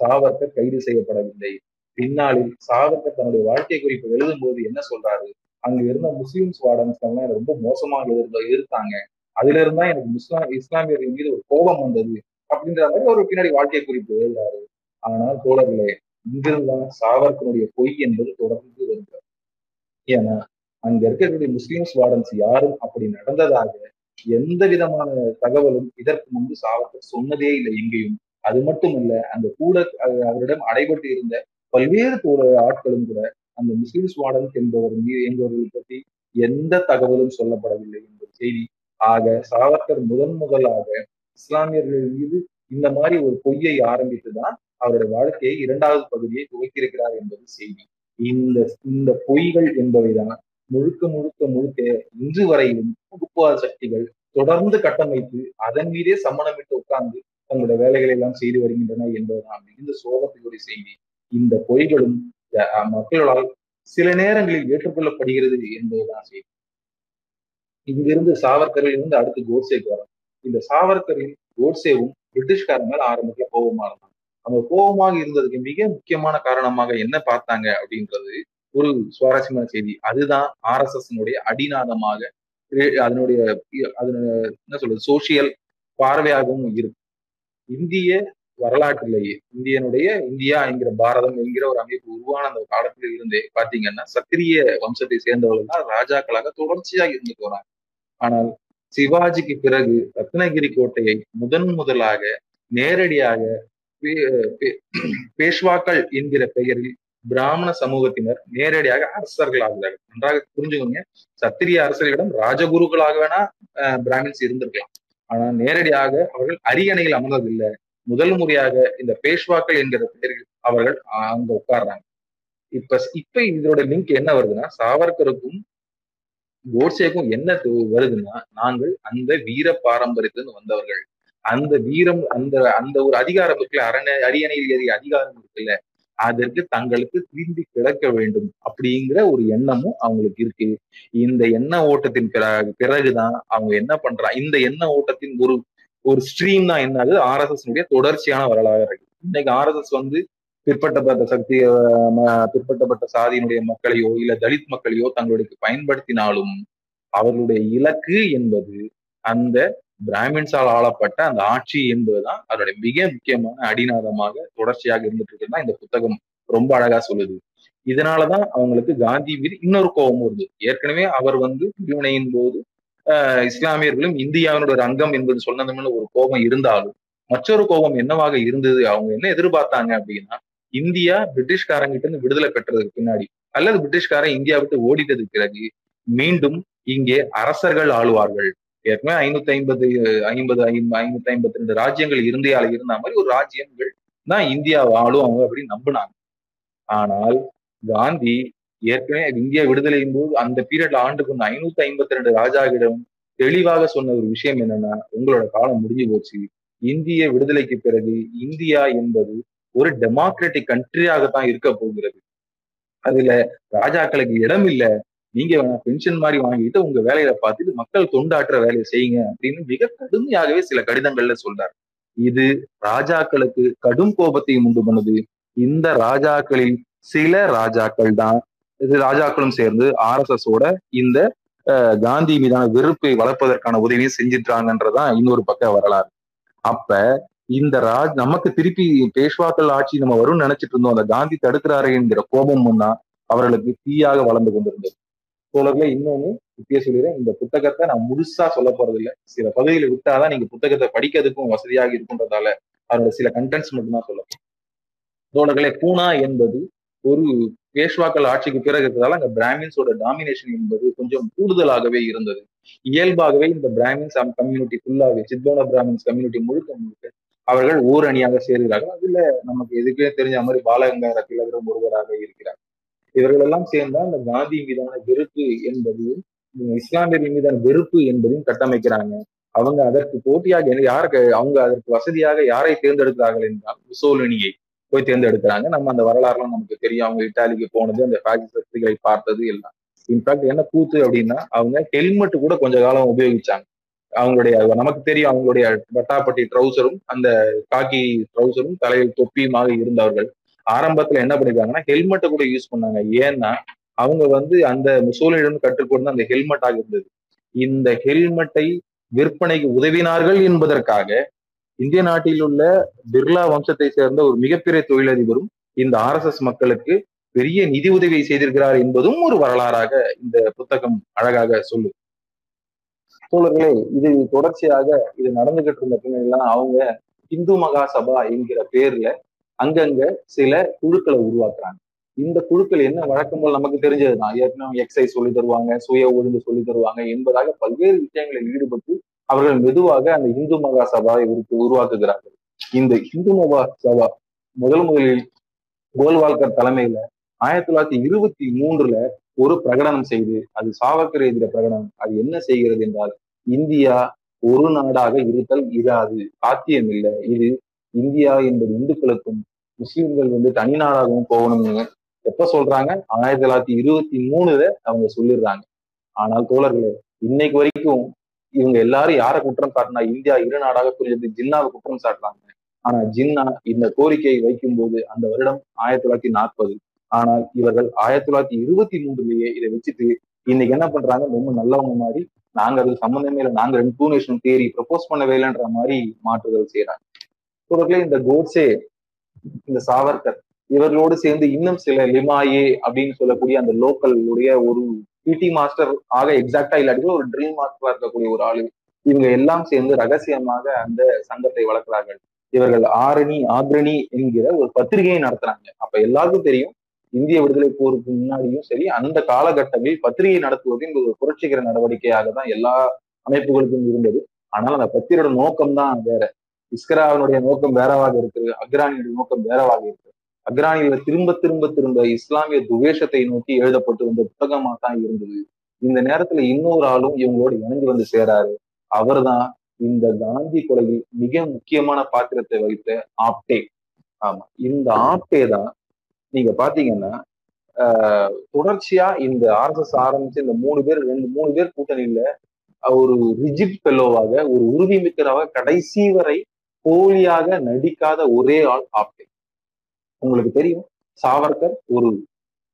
சாவர்கர் கைது செய்யப்படவில்லை. பின்னாளில் சாவர்கர் தன்னுடைய வாழ்க்கை குறிப்பு எழுதும் போது என்ன சொல்றாரு? அங்க இருந்த முஸ்லிம்ஸ் வார்டன்ஸ் எல்லாம் ரொம்ப மோசமாக எதிர்த்து எதிர்த்தாங்க. அதுல இருந்தா எனக்கு முஸ்லாம் இஸ்லாமியர்கள் மீது ஒரு கோபம் வந்தது அப்படின்ற மாதிரி ஒரு பின்னாடி வாழ்க்கை குறிப்பு எழுதுறாரு. ஆனால் தோழர்களே இங்கிருந்தான் சாவர்கனுடைய பொய் என்பது தொடர்ந்து வருகிறது. ஏன்னா அங்க இருக்கக்கூடிய முஸ்லிம்ஸ் வார்டன்ஸ் யாரும் அப்படி நடந்ததாக எந்த விதமான தகவலும் இதற்கு முன்பு சாவர்கர் சொன்னதே இல்லை எங்கேயும். அது மட்டுமல்ல அந்த கூட அவரிடம் அடைபட்டு இருந்த பல்வேறு ஆட்களும் கூட அந்த முஸ்லிம்ஸ் வார்டன் என்பவர் என்பவர்கள் பற்றி எந்த தகவலும் சொல்லப்படவில்லை என்ற செய்தி. ஆக சாவர்கர் முதன் முதலாக இஸ்லாமியர்கள் மீது இந்த மாதிரி ஒரு பொய்யை ஆரம்பித்துதான் அவருடைய வாழ்க்கையை இரண்டாவது பகுதியை துவக்கியிருக்கிறார் என்பது செய்தி. இந்த இந்த பொய்கள் என்பவைதான் முழுக்க முழுக்க முழுக்க இன்று வரையிலும் வகுப்புவாத சக்திகள் தொடர்ந்து கட்டமைத்து அதன் மீதே சம்மணமிட்டு உட்கார்ந்து தங்களுடைய வேலைகளை எல்லாம் செய்து வருகின்றன என்பதுதான் மிகுந்த சோகத்துக்குரிய செய்தி. இந்த பொய்களும் மக்களால் சில நேரங்களில் ஏற்றுக்கொள்ளப்படுகிறது என்பதுதான் செய்தி. இங்கிருந்து சாவர்கரில் இருந்து அடுத்து கோட்சேக்கு வரும். இந்த சாவர்கரின் கோட்சேவும் பிரிட்டிஷ்காரங்க மேல ஆரம்பத்துல கோபமா இருந்தாங்க அவங்க கோபமாக இருந்ததுக்கு மிக முக்கியமான காரணமாக என்ன பார்த்தாங்க அப்படின்றது ஒரு சுவாரஸ்யமான செய்தி. அதுதான் ஆர் எஸ் எஸ் அடிநாதமாக அதனுடைய அதனுடைய என்ன சொல்றது சோசியல் பார்வையாகவும் இருக்கு இந்திய வரலாற்றிலேயே இந்தியனுடைய இந்தியா என்கிற பாரதம் என்கிற ஒரு அமைப்பு உருவான அந்த காலத்துல இருந்தே பாத்தீங்கன்னா சத்திரிய வம்சத்தை சேர்ந்தவர்கள் தான் ராஜாக்களாக தொடர்ச்சியாக இருந்துட்டு வராங்க ஆனால் சிவாஜிக்கு பிறகு ரத்னகிரி கோட்டையை முதன் முதலாக நேரடியாக பேஷ்வாக்கள் என்கிற பெயரில் பிராமண சமூகத்தினர் நேரடியாக அரசர்களாகிறார்கள். நன்றாக புரிஞ்சுக்கோங்க. சத்திரிய அரசர்களிடம் ராஜகுருக்களாக வேணா பிராமின்ஸ் இருந்திருக்கலாம். ஆனா நேரடியாக அவர்கள் அரியணையில் அமர்ந்ததில்லை. முதல் முறையாக இந்த பேஷ்வாக்கள் என்கிற பெயரில் அவர்கள் அங்க உட்கார்றாங்க. இப்ப இப்ப இதோட லிங்க் என்ன வருதுன்னா சாவர்கருக்கும் கோட்சேக்கும் என்ன வருதுன்னா நாங்கள் அந்த வீர பாரம்பரியத்திலிருந்து வந்தவர்கள். அந்த வீரம் அந்த அந்த ஒரு அதிகாரம் இருக்குல்ல அரணை அரியணையில் ஏறிய அதிகாரம் இருக்குல்ல அதற்கு தங்களுக்கு திரும்பி கிடக்க வேண்டும் அப்படிங்கிற ஒரு எண்ணமும் அவங்களுக்கு இருக்கு. இந்த எண்ண ஓட்டத்தின் பிறகு பிறகுதான் அவங்க என்ன பண்றாங்க இந்த எண்ண ஓட்டத்தின் ஒரு ஒரு ஸ்ட்ரீம் தான் என்ன ஆகுது ஆர்எஸ்எஸ் தொடர்ச்சியான வரலாறு இருக்கு இன்னைக்கு ஆர்எஸ்எஸ் வந்து பிற்பட்டப்பட்ட சக்தி பிற்பட்டப்பட்ட சாதியினுடைய மக்களையோ இல்ல தலித் மக்களையோ தங்களுடைய பயன்படுத்தினாலும் அவர்களுடைய இலக்கு என்பது அந்த பிராமின்ஸால் ஆளப்பட்ட அந்த ஆட்சி என்பதுதான் அதனுடைய மிக முக்கியமான அடிநாதமாக தொடர்ச்சியாக இருந்துட்டு இருக்குன்னா இந்த புத்தகம் ரொம்ப அழகா சொல்லுது. இதனாலதான் அவங்களுக்கு காந்தி மீது இன்னொரு கோபமும் இருந்தது ஏற்கனவே அவர் வந்து பிரிவினையின் போது இஸ்லாமியர்களும் இந்தியாவினுடைய ஒரு அங்கம் என்பது சொன்னதுன்னு ஒரு கோபம் இருந்தாலும். மற்றொரு கோபம் என்னவாக இருந்தது? அவங்க என்ன எதிர்பார்த்தாங்க அப்படின்னா இந்தியா பிரிட்டிஷ்காரங்கிட்ட இருந்து விடுதலை பெற்றதுக்கு பின்னாடி அல்லது பிரிட்டிஷ்காரன் இந்தியா விட்டு ஓடிட்டதுக்கு பிறகு மீண்டும் இங்கே அரசர்கள் ஆளுவார்கள். ஏற்கனவே ஐநூத்தி ஐம்பது ஐம்பது ஐநூத்தி ஐம்பத்தி ரெண்டு ராஜ்யங்கள் இந்தியால இருந்த மாதிரி ஒரு ராஜ்யங்கள் தான் இந்தியா ஆளும் அவங்க அப்படின்னு நம்பினாங்க. ஆனால் காந்தி ஏற்கனவே இந்தியா விடுதலையின் போது அந்த பீரியட்ல ஆண்டுக்கு வந்து ஐநூத்தி ஐம்பத்தி ரெண்டு ராஜாவிடம் தெளிவாக சொன்ன ஒரு விஷயம் என்னன்னா உங்களோட காலம் முடிஞ்சு போச்சு. இந்திய விடுதலைக்கு பிறகு இந்தியா என்பது ஒரு டெமோக்ராட்டிக் கண்ட்ரியாகத்தான் இருக்க போகிறது. அதுல ராஜாக்களுக்கு இடம் இல்ல. நீங்க வேணா பென்ஷன் மாதிரி வாங்கிட்டு உங்க வேலையில பார்த்துட்டு மக்கள் தொண்டாற்ற வேலையை செய்யுங்க அப்படின்னு மிக கடுமையாகவே சில கடிதங்கள்ல சொல்றார். இது ராஜாக்களுக்கு கடும் கோபத்தையும் உண்டு பண்ணுது. இந்த ராஜாக்களில் சில ராஜாக்கள் தான் இது ராஜாக்களும் சேர்ந்து ஆர் எஸ் எஸ் ஓட இந்த காந்தி மீதான வெறுப்பை வளர்ப்பதற்கான உதவியும் செஞ்சிட்டாங்கன்றதான் இன்னொரு பக்க வரலாறு. அப்ப இந்த ராஜ் நமக்கு திருப்பி பேஷ்வாக்கள் ஆட்சி நம்ம வரும்னு நினைச்சிட்டு இருந்தோம். அந்த காந்தி தடுக்கிறாரு என்கிற கோபம் முன்னா அவர்களுக்கு தீயாக வளர்ந்து கொண்டிருந்தது. தோழர்களே இன்னொன்னு இப்பயே சொல்லிடுறேன். இந்த புத்தகத்தை நான் முழுசா சொல்ல போறது இல்லை சில பகுதியில விட்டாதான் நீங்க புத்தகத்தை படிக்கிறதுக்கும் வசதியாக இருக்குன்றதால அதோட சில கண்டென்ட்ஸ் மட்டும்தான் சொல்ல தோழர்களே பூனா என்பது ஒரு பேஷ்வாக்கள் ஆட்சிக்கு பிறகு இருக்கிறதால அங்க பிராமின்ஸோட டாமினேஷன் என்பது கொஞ்சம் கூடுதலாகவே இருந்தது. இயல்பாகவே இந்த பிராமின்ஸ் கம்யூனிட்டி ஃபுல்லாகவே சித்தோன பிராமின்ஸ் கம்யூனிட்டி முழுக்க முழுக்க அவர்கள் ஓர் அணியாக சேர்கிறார்கள். அதுல நமக்கு எதுக்கே தெரிஞ்ச மாதிரி பாலகங்கார திலகரும் ஒருவராக இருக்கிறார். இவர்கள் எல்லாம் சேர்ந்தா அந்த காந்தி மீதான வெறுப்பு என்பதையும் இஸ்லாமியர்கள் மீதான வெறுப்பு என்பதையும் கட்டமைக்கிறாங்க. அவங்க அதற்கு போட்டியாக யாருக்கு அவங்க அதற்கு வசதியாக யாரை தேர்ந்தெடுக்கிறார்கள் என்றால் முசோலினியை. போய் தேர்ந்தெடுக்கிறாங்க. நம்ம அந்த வரலாறுலாம் நமக்கு தெரியும். அவங்க இட்டாலிக்கு போனது அந்த ஃபேக்டரிகளை சக்திகளை பார்த்தது எல்லாம். இன்ஃபேக்ட் என்ன கூத்து அப்படின்னா அவங்க ஹெல்மெட் கூட கொஞ்ச காலம் உபயோகிச்சாங்க. அவங்களுடைய நமக்கு தெரியும் அவங்களுடைய பட்டாப்பட்டி ட்ரௌசரும் அந்த காக்கி ட்ரௌசரும் தலையில் தொப்பியுமாக இருந்தவர்கள். ஆரம்பத்துல என்ன பண்ணிருக்காங்கன்னா ஹெல்மெட்டை கூட யூஸ் பண்ணாங்க. ஏன்னா அவங்க வந்து அந்த முசோலிடம் கற்றுக்கொண்டு அந்த ஹெல்மெட்டாக இருந்தது. இந்த ஹெல்மெட்டை விற்பனைக்கு உதவினார்கள் என்பதற்காக இந்திய நாட்டில் உள்ள பிர்லா வம்சத்தை சேர்ந்த ஒரு மிகப்பெரிய தொழிலதிபரும் இந்த ஆர் எஸ் எஸ் மக்களுக்கு பெரிய நிதி உதவியை செய்திருக்கிறார் என்பதும் ஒரு வரலாறாக இந்த புத்தகம் அழகாக சொல்லு தோழர்களே இது தொடர்ச்சியாக இது நடந்துகிட்டு இருந்த பின்னெல்லாம் அவங்க இந்து மகா சபா என்கிற பேர்ல அங்கங்க சில குழுக்களை உருவாக்குறாங்க. இந்த குழுக்கள் என்ன வழக்கம் போல் நமக்கு தெரிஞ்சதுதான் ஏற்கனவே எக்ஸைஸ் சொல்லி தருவாங்க சுய ஒழுங்கு சொல்லி தருவாங்க என்பதாக பல்வேறு விஷயங்களில் ஈடுபட்டு அவர்கள் மெதுவாக அந்த இந்து மகா சபாவை உருவாக்குகிறார்கள். இந்த இந்து மகா சபா முதல் முதலில் கோல்வால்கர் தலைமையில ஆயிரத்தி தொள்ளாயிரத்தி இருபத்தி மூன்றுல ஒரு பிரகடனம் செய்து அது சாவக்கர் எதிர பிரகடனம். அது என்ன செய்கிறது என்றால் இந்தியா ஒரு நாடாக இருத்தல் இராது சாத்தியம் இல்லை இது இந்தியா என்பது இந்துக்களுக்கும் முஸ்லிம்கள் வந்து தனி நாடாகவும் போகணும்னு எப்ப சொல்றாங்க? ஆயிரத்தி தொள்ளாயிரத்தி இருபத்தி மூணுல அவங்க சொல்லிடுறாங்க. ஆனால் தோழர்களே இன்னைக்கு வரைக்கும் இவங்க எல்லாரும் யாரை குற்றம் சாட்டினா? இந்தியா இரு நாடாக பிரிஞ்சது ஜின்னாவை குற்றம் சாட்டுறாங்க ஆனா ஜின்னா இந்த கோரிக்கையை வைக்கும் போது அந்த வருடம் ஆயிரத்தி தொள்ளாயிரத்தி நாற்பது. ஆனால் இவர்கள் ஆயிரத்தி தொள்ளாயிரத்தி இருபத்தி மூன்றுலயே இதை வச்சுட்டு இன்னைக்கு என்ன பண்றாங்க? ரொம்ப நல்லவங்க மாதிரி நாங்க அதுக்கு சம்பந்தமே இல்லை நாங்க ரெண்டு டூ நேஷன் தேரி ப்ரப்போஸ் பண்ணவே இல்லைன்ற மாதிரி மாற்றுதல் செய்யறாங்க இவர்களே இந்த கோட்ஸே இந்த சாவர்கர் இவர்களோடு சேர்ந்து இன்னும் சில லிமாயே அப்படின்னு சொல்லக்கூடிய அந்த லோக்கலுடைய ஒரு பிடி மாஸ்டர் ஆக எக்ஸாக்டா இல்லாட்டி ஒரு ட்ரீம் மாஸ்டரா இருக்கக்கூடிய ஒரு ஆளு. இவங்க எல்லாம் சேர்ந்து ரகசியமாக அந்த சங்கத்தை வளர்க்கிறார்கள். இவர்கள் ஆரணி ஆக்ரணி என்கிற ஒரு பத்திரிகையை நடத்துறாங்க. அப்ப எல்லாருக்கும் தெரியும் இந்திய விடுதலை போருக்கு முன்னாடியும் சரி அந்த காலகட்டங்களில் பத்திரிகை நடத்துவது என்பது ஒரு புரட்சிகர நடவடிக்கையாக தான் எல்லா அமைப்புகளுக்கும் இருந்தது. ஆனால் அந்த பத்திரிகையோட நோக்கம் தான் வேற. இஸ்கராவினுடைய நோக்கம் வேறவாக இருக்கு அக்ரானியுடைய நோக்கம் வேறவாக இருக்கு அக்ரானியில திரும்ப திரும்ப திரும்ப இஸ்லாமிய துவேஷத்தை நோக்கி எழுதப்பட்டு வந்த புத்தகமா தான் இருந்தது. இந்த நேரத்துல இன்னொரு ஆளும் இவங்களோட இணைஞ்சு வந்து சேராரு. அவர்தான் இந்த காந்தி கொலையில் மிக முக்கியமான பாத்திரத்தை வகித்த ஆப்டே. ஆமா இந்த ஆப்டே தான் நீங்க பாத்தீங்கன்னா ஆஹ் தொடர்ச்சியா இந்த ஆர்எஸ்எஸ் ஆரம்பிச்சு இந்த மூணு பேர் ரெண்டு மூணு பேர் கூட்டணியில ஒரு ரிஜிட் பெல்லோவாக ஒரு உறுதிமிக்கராக கடைசி வரை போலியாக நடிக்காத ஒரே ஆள் ஆப்டே. உங்களுக்கு தெரியும். சாவர்கர் ஒரு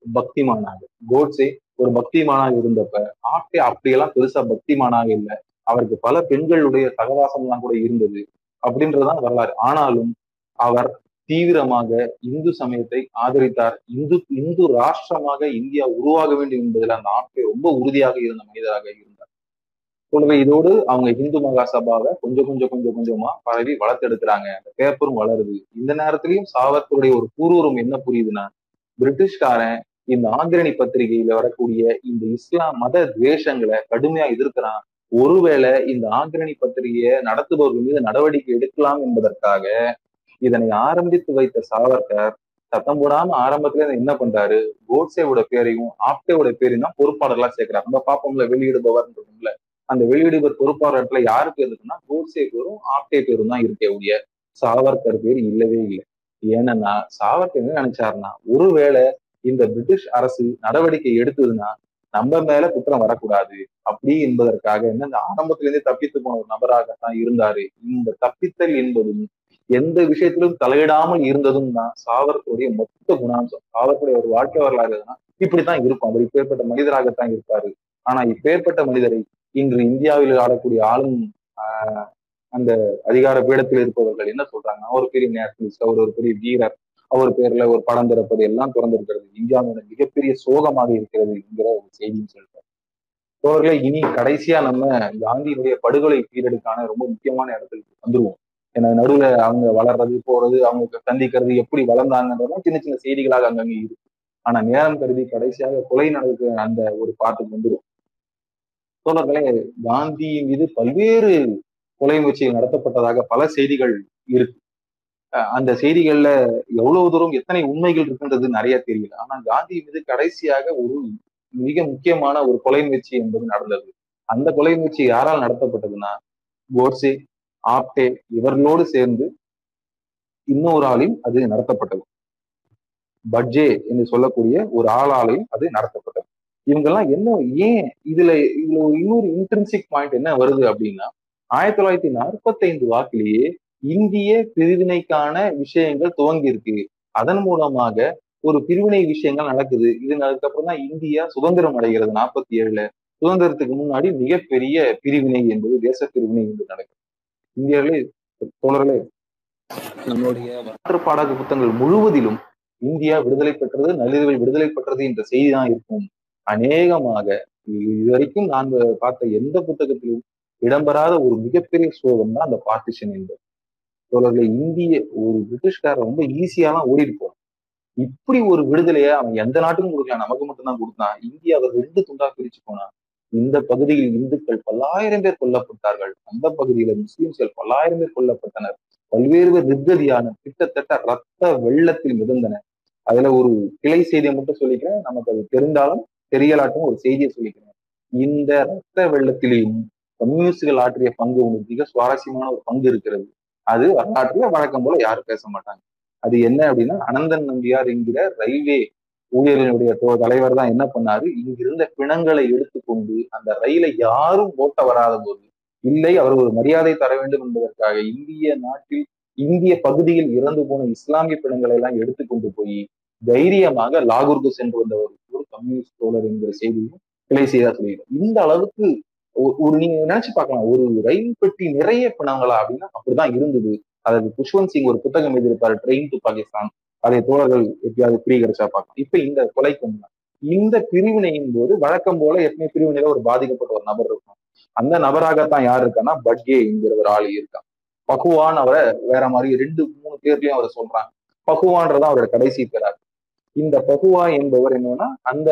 பக்திமானாக கோட்ஸே ஒரு பக்திமானாக இருந்தப்ப ஆப்டே அப்படியெல்லாம் பெருசா பக்திமானாக இல்லை. அவருக்கு பல பெண்களுடைய சகவாசம்லாம் எல்லாம் கூட இருந்தது அப்படின்றதுதான் வரலாறு. ஆனாலும் அவர் தீவிரமாக இந்து சமயத்தை ஆதரித்தார். இந்து இந்து ராஷ்டிரமாக இந்தியா உருவாக வேண்டும் என்பதில் அந்த ஆப்டே ரொம்ப உறுதியாக இருந்த மனிதராக இருந்தார் கூடவே இதோடு அவங்க இந்து மகா சபாவை கொஞ்சம் கொஞ்சம் கொஞ்சம் கொஞ்சமா பரவி வளர்த்தெடுக்கிறாங்க. அந்த பேப்பரும் வளருது. இந்த நேரத்திலையும் சாவர்கருடைய ஒரு பூர்வம் என்ன புரியுதுன்னா பிரிட்டிஷ்காரன் இந்த ஆங்கிரணி பத்திரிகையில வரக்கூடிய இந்த இஸ்லாம் மத துவேஷங்களை கடுமையா எதிர்க்கிறான். ஒருவேளை இந்த ஆங்கிரணி பத்திரிகையை நடத்துபவர்கள் மீது நடவடிக்கை எடுக்கலாம் என்பதற்காக இதனை ஆரம்பித்து வைத்த சாவர்கர் சத்தம் போடாம ஆரம்பத்துல என்ன பண்றாரு? கோட்ஸேவோட பேரையும் ஆப்டேவோட பேரையும் தான் பொறுப்பாளர்களா சேர்க்கிறார். நம்ம பார்ப்போம்ல வெளியிடுபவர்ன்றதுல. அந்த வெளியிடுபவர் பொறுப்பாளர்ல யாரு பேர் இருக்குன்னா கோட்ஸே பேரும் ஆப்டே பேரும் தான் இருக்கே ஒழிய சாவர்கர் பேர் இல்லவே இல்லை. ஏன்னா சாவர்கர் என்ன நினைச்சாருன்னா ஒருவேளை இந்த பிரிட்டிஷ் அரசு நடவடிக்கை எடுத்ததுன்னா நம்ம மேல குற்றம் வரக்கூடாது. அப்படி என்பதற்காக என்ன இந்த ஆரம்பத்திலிருந்தே தப்பித்து போன ஒரு நபராகத்தான் இருந்தாரு. இந்த தப்பித்தல் என்பதும் எந்த விஷயத்திலும் தலையிடாமல் இருந்ததும் தான் சாவர்கருடைய மொத்த குணாம்சம். சாவர்கருடைய ஒரு வாழ்க்கை வரலாறுனா இப்படித்தான் இருக்கும். அவர் இப்பேற்பட்ட மனிதராகத்தான் இருப்பாரு. ஆனா இப்பேற்பட்ட மனிதரை இன்று இந்தியாவில் ஆடக்கூடிய ஆளும் ஆஹ் அந்த அதிகார பீடத்தில் இருப்பவர்கள் என்ன சொல்றாங்க அவர் பெரிய நேஷனலிஸ்ட் அவர் ஒரு பெரிய வீரர் அவர் பேர்ல ஒரு படம் திறப்பது எல்லாம் திறந்திருக்கிறது. இந்தியாவோட மிகப்பெரிய சோகமாக இருக்கிறது என்கிற ஒரு செய்தியும் சொல்றாரு. அவர்களை இனி கடைசியா நம்ம காந்தியினுடைய படுகொலை பீரியடுக்கான ரொம்ப முக்கியமான இடத்துக்கு வந்துருவோம். ஏன்னா நடுவுல அவங்க வளர்றது போறது அவங்க சந்திக்கிறது எப்படி வளர்ந்தாங்கன்றதும் சின்ன சின்ன செய்திகளாக அங்கங்க இருக்கு. ஆனா நேரம் கருதி கடைசியாக கொலை நடக்க அந்த ஒரு பாட்டுக்கு வந்துடும் தோழர்களே காந்தியின் மீது பல்வேறு கொலை முயற்சிகள் நடத்தப்பட்டதாக பல செய்திகள் இருக்கு. அந்த செய்திகள்ல எவ்வளவு தூரம் எத்தனை உண்மைகள் இருக்குன்றது நிறைய தெரியல. ஆனா காந்தி மீது கடைசியாக ஒரு மிக முக்கியமான ஒரு கொலை முயற்சி என்பது நடந்தது. அந்த கொலை முயற்சி யாரால் நடத்தப்பட்டதுன்னா கோட்ஸே ஆப்டே இவர்களோடு சேர்ந்து இன்னொரு ஆளையும் அது நடத்தப்பட்டது. பட்ஜே என்று சொல்லக்கூடிய ஒரு ஆளாலையும் அது நடத்தப்பட்டது. இவங்கெல்லாம் என்ன ஏன் இதுல இதுல ஒரு இன்னொரு இன்ட்ரென்சிக் பாயிண்ட் என்ன வருது அப்படின்னா ஆயிரத்தி தொள்ளாயிரத்தி நாற்பத்தைந்து வாக்கிலேயே இந்திய பிரிவினைக்கான விஷயங்கள் துவங்கி இருக்கு. அதன் மூலமாக ஒரு பிரிவினை விஷயங்கள் நடக்குது. இது அதுக்கப்புறம் தான் இந்தியா சுதந்திரம் அடைகிறது நாற்பத்தி ஏழுல சுதந்திரத்துக்கு முன்னாடி மிகப்பெரிய பிரிவினை என்பது தேச பிரிவினை என்று நடக்குது. இந்தியர்களே தோழர்களே நம்மளுடைய வரலாற்று பாடக புத்தகங்கள் முழுவதிலும் இந்தியா விடுதலை பெற்றது நள்ளிரவில் விடுதலை பெற்றது என்ற செய்தி தான் இருக்கும். அநேகமாக இதுவரைக்கும் நான் பார்த்த எந்த புத்தகத்திலும் இடம்பெறாத ஒரு மிகப்பெரிய சோகம் தான் அந்த பார்ட்டிஷன் என்பது. தோழர்களே இந்திய ஒரு பிரிட்டிஷ்காரர் ரொம்ப ஈஸியாலாம் ஓடிட்டு போறான். இப்படி ஒரு விடுதலையை அவன் எந்த நாட்டுக்கும் கொடுக்கலாம் நமக்கு மட்டும்தான் கொடுத்தான். இந்தியாவை ரெண்டு துண்டா பிரிச்சு போனான் இந்த பகுதியில் இந்துக்கள் பல்லாயிரம் பேர் கொல்லப்பட்டார்கள். அந்த பகுதியில முஸ்லிம்கள் பல்லாயிரம் பேர் கொல்லப்பட்டனர். பல்வேறு நிர்கதியான கிட்டத்தட்ட ரத்த வெள்ளத்தில் மிதந்தன அதுல ஒரு கிளை செய்தியை மட்டும் சொல்லிக்கிறேன். நமக்கு அது தெரிந்தாலும் தெரியலாட்டும் ஒரு செய்தியை சொல்லிக்கிறேன். இந்த ரத்த வெள்ளத்திலேயும் கம்யூனிஸ்டுகள் ஆற்றிய பங்கு ஒன்று மிக சுவாரஸ்யமான ஒரு பங்கு இருக்கிறது. அது வரலாற்றுல வழக்கம் போல யாரும் பேச மாட்டாங்க. அது என்ன அப்படின்னா அனந்தன் நம்பியார் என்கிற ரயில்வே ஊழியர்களுடைய தலைவர் தான் என்ன பண்ணாரு? இங்கிருந்த பிணங்களை எடுத்துக்கொண்டு அந்த ரயிலை யாரும் ஓட்ட வராத போது இல்லை அவர் ஒரு மரியாதை தர வேண்டும் என்பதற்காக இந்திய நாட்டில் இந்திய பகுதியில் இறந்து போன இஸ்லாமிய பிணங்களை எல்லாம் எடுத்துக்கொண்டு போய் தைரியமாக லாகூருக்கு சென்று வந்தவர் ஒரு கம்யூனிஸ்ட் தோழர் என்கிற செய்தியும் கிளை செய்தா சொல்லிடுறோம் இந்த அளவுக்கு ஒரு நீங்க நினைச்சு பார்க்கலாம். ஒரு ரயில் பெட்டி நிறைய பண்ணாங்களா அப்படின்னா அப்படிதான் இருந்தது. அதாவது குஷ்வந்த் சிங் ஒரு புத்தகம் எழுதியிருப்பாரு ட்ரெயின் டு பாகிஸ்தான் அதை தோழர்கள் எப்படியாவது ஃப்ரீ கிடைச்சா பார்க்கலாம். இப்ப இந்த கொலைக்கு இந்த பிரிவினையின் போது வழக்கம் போல எப்பவுமே பிரிவினையில ஒரு பாதிக்கப்பட்ட ஒரு நபர் இருக்கும் அந்த நபராகத்தான் யார் இருக்கான்னா பட்கே என்கிற ஒரு ஆள் இருக்கான். பகுவான் அவரை வேற மாதிரி ரெண்டு மூணு பேர்லயும் அவரை சொல்றாங்க. பகுவான்றதான் அவரோட கடைசி பேரா இந்த பகுவா என்பவர் என்னன்னா அந்த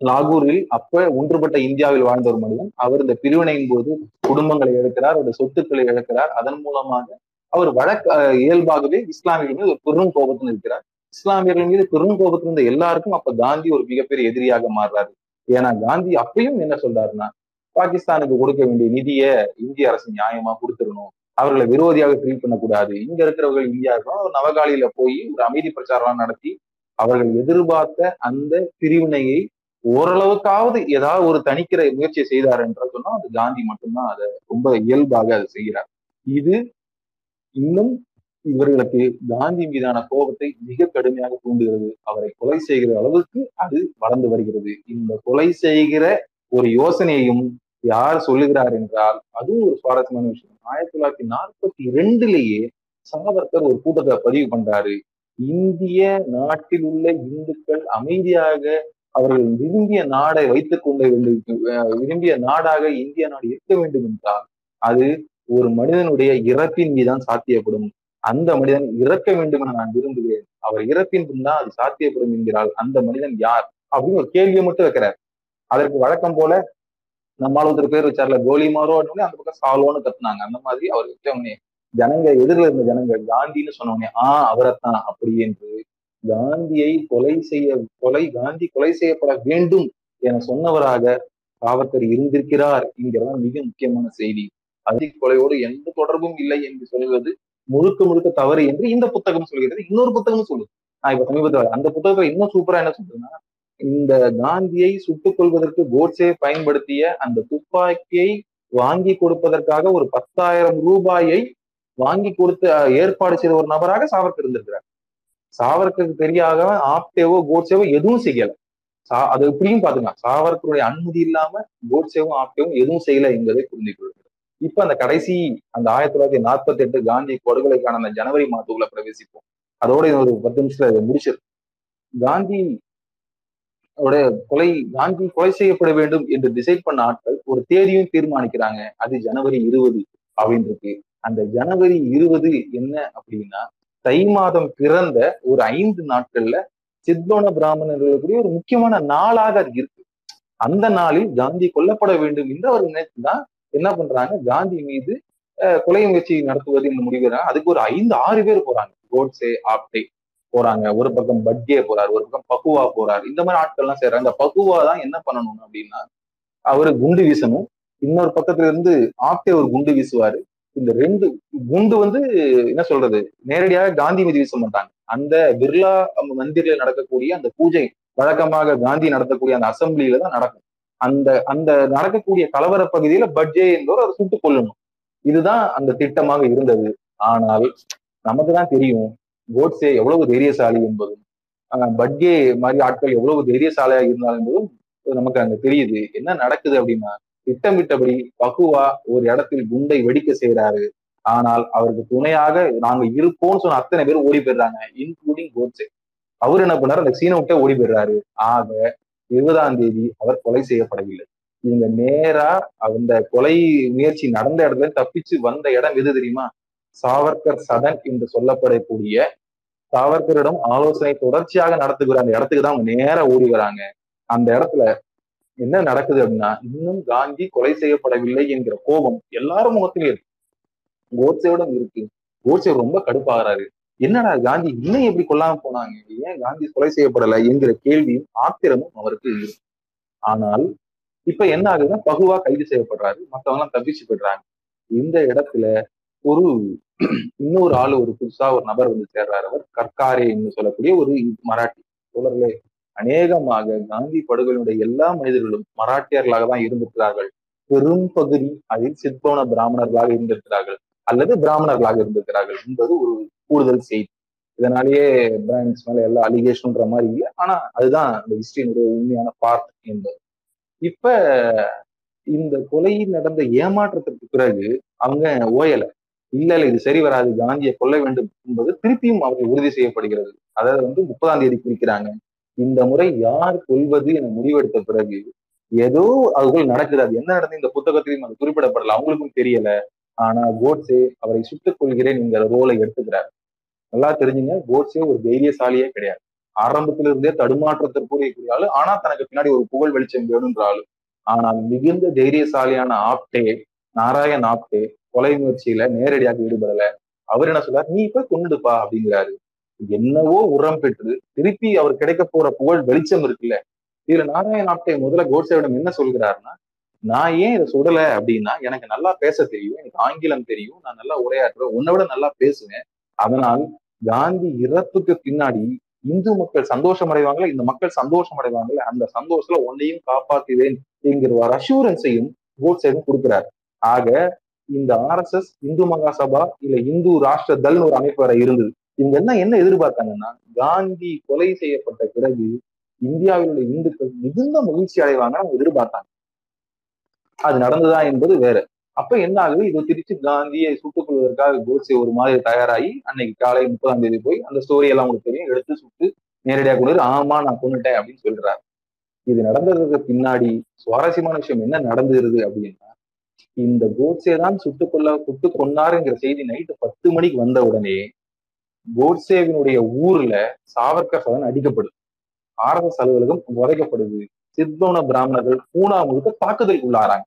லாகூரில் அப்ப ஒன்றுபட்ட இந்தியாவில் வாழ்ந்த ஒரு மனிதன். அவர் இந்த பிரிவினையின் போது குடும்பங்களை இழக்கிறார் அவருடைய சொத்துக்களை இழக்கிறார். அதன் மூலமாக அவர் வழக்க இயல்பாகவே இஸ்லாமியர்கள் மீது ஒரு பெரும் கோபத்தில் இருக்கிறார். இஸ்லாமியர்கள் மீது பெரும் கோபத்தில் இருந்த எல்லாருக்கும் அப்ப காந்தி ஒரு மிகப்பெரிய எதிரியாக மாறுறாரு. ஏன்னா காந்தி அப்பயும் என்ன சொல்றாருன்னா பாகிஸ்தானுக்கு கொடுக்க வேண்டிய நிதியை இந்திய அரசு நியாயமா கொடுத்துடணும். அவர்களை விரோதியாக ட்ரீட் பண்ணக்கூடாது. இங்க இருக்கிறவர்கள் இந்தியா இருக்கணும். ஒரு நவகாலியில போய் ஒரு அமைதி பிரச்சாரம் நடத்தி அவர்கள் எதிர்பார்த்த அந்த பிரிவினையை ஓரளவுக்காவது ஏதாவது ஒரு தணிக்கிற முயற்சியை செய்தார் என்று சொன்னா அது காந்தி மட்டும்தான் அதை ரொம்ப இயல்பாக அதை செய்கிறார். இது இன்னும் இவர்களுக்கு காந்தி மீதான கோபத்தை மிக கடுமையாக தூண்டுகிறது. அவரை கொலை செய்கிற அளவுக்கு அது வளர்ந்து வருகிறது. இந்த கொலை செய்கிற ஒரு யோசனையையும் யார் சொல்லுகிறார் என்றால் அதுவும் ஒரு சுவாரஸ்யமான விஷயம். ஆயிரத்தி தொள்ளாயிரத்தி நாற்பத்தி ரெண்டுலேயே சாவர்கர் ஒரு கூட்டத்தை பதிவு பண்றாரு. இந்திய நாட்டில் உள்ள இந்துக்கள் அமைதியாக அவர்கள் விரும்பிய நாடை வைத்துக் கொண்ட வேண்டும் விரும்பிய நாடாக இந்திய நாடு இருக்க வேண்டும் என்றால் அது ஒரு மனிதனுடைய இறப்பின் மீதான் சாத்தியப்படும். அந்த மனிதன் இறக்க வேண்டும் என நான் விரும்புகிறேன். அவர் இறப்பின் தான் அது சாத்தியப்படும் என்கிறால் அந்த மனிதன் யார்? அப்படின்னு ஒரு கேள்வியை மட்டும் வைக்கிறார். அதற்கு வழக்கம் போல நம்மால் ஒருத்தர் பேர் வச்சார்ல கோலி மாரோ அப்படின்னு அந்த பக்கம் சாலோன்னு கத்துனாங்க. அந்த மாதிரி அவர்கிட்ட உடனே ஜனங்க எதிரில் இருந்த ஜனங்க காந்தின்னு சொன்னவனே ஆஹ் அவரைத்தான் அப்படி என்று காந்தியை கொலை செய்ய கொலை காந்தி கொலை செய்யப்பட வேண்டும் என சொன்னவராக சாவர்கர் இருந்திருக்கிறார் என்கிறதான் மிக முக்கியமான செய்தி. அதி கொலையோடு எந்த தொடர்பும் இல்லை என்று சொல்வது முழுக்க முழுக்க தவறு என்று இந்த புத்தகம் சொல்கிறது. இன்னொரு புத்தகம் சொல்லுது. நான் இப்ப சமீபத்தில் அந்த புத்தகத்தை இன்னும் சூப்பரா என்ன சொல்றேன்னா இந்த காந்தியை சுட்டுக் கொள்வதற்கு கோட்ஸே பயன்படுத்திய அந்த துப்பாக்கியை வாங்கி கொடுப்பதற்காக ஒரு பத்தாயிரம் ரூபாயை வாங்கி கொடுத்து ஏற்பாடு செய்த ஒரு நபராக சாவர்கர் இருந்திருக்கிறார். சாவர்கருக்கு தெரியாத ஆப்டேவோ கோட்ஸேவோ எதுவும் செய்யல. சா அது எப்படியும் பாத்துங்க சாவர்கருடைய அனுமதி இல்லாம கோட்ஸேவும் ஆப்டேவும் எதுவும் செய்யல என்பதை புரிந்து கொள்கிறது இப்ப அந்த கடைசி அந்த ஆயிரத்தி தொள்ளாயிரத்தி நாற்பத்தி எட்டு காந்தி படுகொலைக்கான அந்த ஜனவரி மாதத்துக்குள்ள பிரவேசிப்போம். அதோட இது ஒரு பத்து நிமிஷத்துல முடிச்சிருக்கு காந்தி கொலை காந்தி கொலை செய்யப்பட வேண்டும் என்று டிசைட் பண்ண ஆட்கள் ஒரு தேதியும் தீர்மானிக்கிறாங்க. அது ஜனவரி இருபது அப்படின்னு இருக்கு அந்த ஜனவரி இருபது என்ன அப்படின்னா தை மாதம் பிறந்த ஒரு ஐந்து நாட்கள்ல சித்போன பிராமணர்களுக்குரிய ஒரு முக்கியமான நாளாக அது இருக்கு. அந்த நாளில் காந்தி கொல்லப்பட வேண்டும் என்று அவர் நினைத்துதான் என்ன பண்றாங்க காந்தி மீது கொலை முயற்சி நடத்துவது என்று முடிவுறாங்க அதுக்கு ஒரு ஐந்து ஆறு பேர் போறாங்க. கோட்ஸே ஆப்டே போறாங்க. ஒரு பக்கம் பட்ஜே போறாரு ஒரு பக்கம் பகுவா போறாரு. இந்த மாதிரி ஆட்கள் எல்லாம் செய்யறாங்க இந்த பகுவா தான் என்ன பண்ணணும் அப்படின்னா அவரு குண்டு வீசணும். இன்னொரு பக்கத்துல இருந்து ஆப்டே ஒரு குண்டு வீசுவாரு. இந்த ரெண்டு குண்டு வந்து என்ன சொல்றது? நேரடியாக காந்தி மீது வீச மாட்டாங்க. அந்த பிர்லா மந்திரில நடக்கக்கூடிய அந்த பூஜை வழக்கமாக காந்தி நடத்தக்கூடிய அந்த அசம்பிளியில தான் நடக்கும். அந்த அந்த நடக்கக்கூடிய கலவர பகுதியில பட்ஜே என்பவர் அதை சுட்டுக் கொள்ளணும் இதுதான் அந்த திட்டமாக இருந்தது. ஆனால் நமக்கு தான் தெரியும் கோட்ஸே எவ்வளவு தைரியசாலி என்பதும் பட்கே மாதிரி ஆட்கள் எவ்வளவு தைரியசாலியாக இருந்தால் என்பதும் நமக்கு அங்க தெரியுது. என்ன நடக்குது அப்படின்னா திட்டமிட்டபடி பகுவா ஒரு இடத்தில் குண்டை வெடிக்க செய்யறாரு ஆனால் அவருக்கு துணையாக நாங்க இருப்போம்னு சொன்ன அத்தனை பேர் ஓடி போயிடுறாங்க இன்க்ளூடிங் கோட்ஸே அவர் என்ன பண்ணாரு? அந்த சீன விட்டே ஓடி போயிடுறாரு. ஆக இருபதாம் தேதி அவர் கொலை செய்யப்படவில்லை. இவங்க நேரா அந்த கொலை முயற்சி நடந்த இடத்துல தப்பிச்சு வந்த இடம் எது தெரியுமா? சாவர்கர் சதன் என்று சொல்லப்படக்கூடிய சாவர்கரிடம் ஆலோசனை தொடர்ச்சியாக நடத்துகிற அந்த இடத்துக்கு தான் அவங்க நேரா அந்த இடத்துல என்ன நடக்குது அப்படின்னா இன்னும் காந்தி கொலை செய்யப்படவில்லை என்கிற கோபம் எல்லாரும் முகத்திலும் இருக்கு. கோட்சேவிடம் இருக்கு. கோட்சே ரொம்ப கடுப்பாகிறாரு. என்னடா காந்தி இன்னும் எப்படி கொல்லாம போனாங்க? ஏன் காந்தி கொலை செய்யப்படலை என்கிற கேள்வியும் ஆத்திரமும் அவருக்கு இருக்கு. ஆனால் இப்ப என்ன ஆகுதுன்னா பகுவா கைது செய்யப்படுறாரு. மத்தவங்க எல்லாம் தப்பிச்சு போயிடுறாங்க. இந்த இடத்துல ஒரு இன்னொரு ஆள் ஒரு புதுசா ஒரு நபர் வந்து சேர்றாரு. அவர் கர்காரே என்று சொல்லக்கூடிய ஒரு மராட்டி. தோழர்களே அநேகமாக காந்தி படுகொலையுடைய எல்லா மனிதர்களும் மராட்டியர்களாக தான் இருந்திருக்கிறார்கள். பெரும் பகுதி அதில் சித்பவன பிராமணர்களாக இருந்திருக்கிறார்கள். அல்லது பிராமணர்களாக இருந்திருக்கிறார்கள் என்பது ஒரு கூடுதல் செய்தி. இதனாலேயே பிராமின்ஸ் மேல எல்லா அலிகேஷன்ன்ற மாதிரி இல்லை. ஆனா அதுதான் அந்த ஹிஸ்டரியினுடைய உண்மையான பார்ட் என்பது. இப்ப இந்த கொலை நடந்த ஏமாற்றத்திற்கு பிறகு அவங்க ஓயலை. இல்ல இல்ல இது சரி வராது. காந்தியை கொல்ல வேண்டும் என்பது திருப்பியும் அவர்கள் உறுதி செய்யப்படுகிறது. அதாவது வந்து முப்பதாம் தேதி குறிக்கிறாங்க. இந்த முறை யார் கொள்வது என முடிவெடுத்த பிறகு ஏதோ அதுக்குள் நடக்குது. அது என்ன நடந்து இந்த புத்தகத்திலையும் அது குறிப்பிடப்படல. அவங்களுக்கும் தெரியல. ஆனா கோட்ஸே அவரை சுட்டுக் கொள்கிறேன் என்கிற ரோலை எடுத்துக்கிறார். நல்லா தெரிஞ்சுங்க. கோட்ஸே ஒரு தைரியசாலியே கிடையாது. ஆரம்பத்துல இருந்தே தடுமாற்றத்திற்குரிய ஆளு. ஆனா தனக்கு பின்னாடி ஒரு புகழ் வெளிச்சம் வேணுன்ற ஆளு. ஆனால் மிகுந்த தைரியசாலியான ஆப்டே நாராயண் ஆப்டே கொலை முயற்சியில நேரடியாக ஈடுபடல. அவர் என்ன சொல்றாரு? நீ இப்ப கொண்டுடுப்பா அப்படிங்கிறாரு. என்னவோ உரம் பெற்று திருப்பி அவர் கிடைக்க போற புகழ் வெளிச்சம் இருக்குல்ல. இதுல நாராயண ஆப்டே முதல்ல கோட்சேவிடம் என்ன சொல்கிறாருன்னா நான் ஏன் இதை சுடல? அப்படின்னா எனக்கு நல்லா பேச தெரியும் எனக்கு ஆங்கிலம் தெரியும் நான் நல்லா உரையாற்றுவேன் உன்னை விட நல்லா பேசுவேன். அதனால் காந்தி இறப்புக்கு பின்னாடி இந்து மக்கள் சந்தோஷம் அடைவாங்களே இந்த மக்கள் சந்தோஷம் அடைவாங்கல்ல அந்த சந்தோஷத்துல உன்னையும் காப்பாத்துவேன் என்கிற ஒரு அஷூரன்ஸையும் கோட்சேவும் கொடுக்கிறார். ஆக இந்த ஆர்எஸ்எஸ் எஸ் இந்து மகாசபா இல்ல இந்து ராஷ்டிர தல் ஒரு அமைப்பு வர இருந்தது. இவங்க என்ன என்ன எதிர்பார்த்தாங்கன்னா காந்தி கொலை செய்யப்பட்ட பிறகு இந்தியாவில் உள்ள இந்துக்கள் மிகுந்த மகிழ்ச்சி அடைவாங்க அவங்க எதிர்பார்த்தாங்க. அது நடந்ததா என்பது வேற. அப்ப என்ன ஆகுது? இதை திருச்சி காந்தியை சுட்டுக் கொள்வதற்காக கோட்ஸே ஒரு மாதிரி தயாராகி அன்னைக்கு காலை முப்பதாம் தேதி போய் அந்த ஸ்டோரி எல்லாம் உங்களுக்கு தெரியும். எடுத்து சுட்டு நேரடியாக கொண்டு ஆமா நான் கொண்டுட்டேன் அப்படின்னு சொல்றாரு. இது நடந்ததுக்கு பின்னாடி சுவாரஸ்யமான விஷயம் என்ன நடந்துருது அப்படின்னா இந்த கோட்ஸே தான் சுட்டுக் கொள்ள சுட்டு கொண்டாருங்கிற செய்தி நைட்டு பத்து மணிக்கு வந்த உடனே கோட்சேவினுடைய ஊர்ல சாவர்கர் சதன் அடிக்கப்படுது ஆர்எஸ்எஸ் அலுவலகம் உதைக்கப்படுது சித்தோன பிராமணர்கள் பூனா முழுக்க தாக்குதலுக்கு உள்ளாராங்க.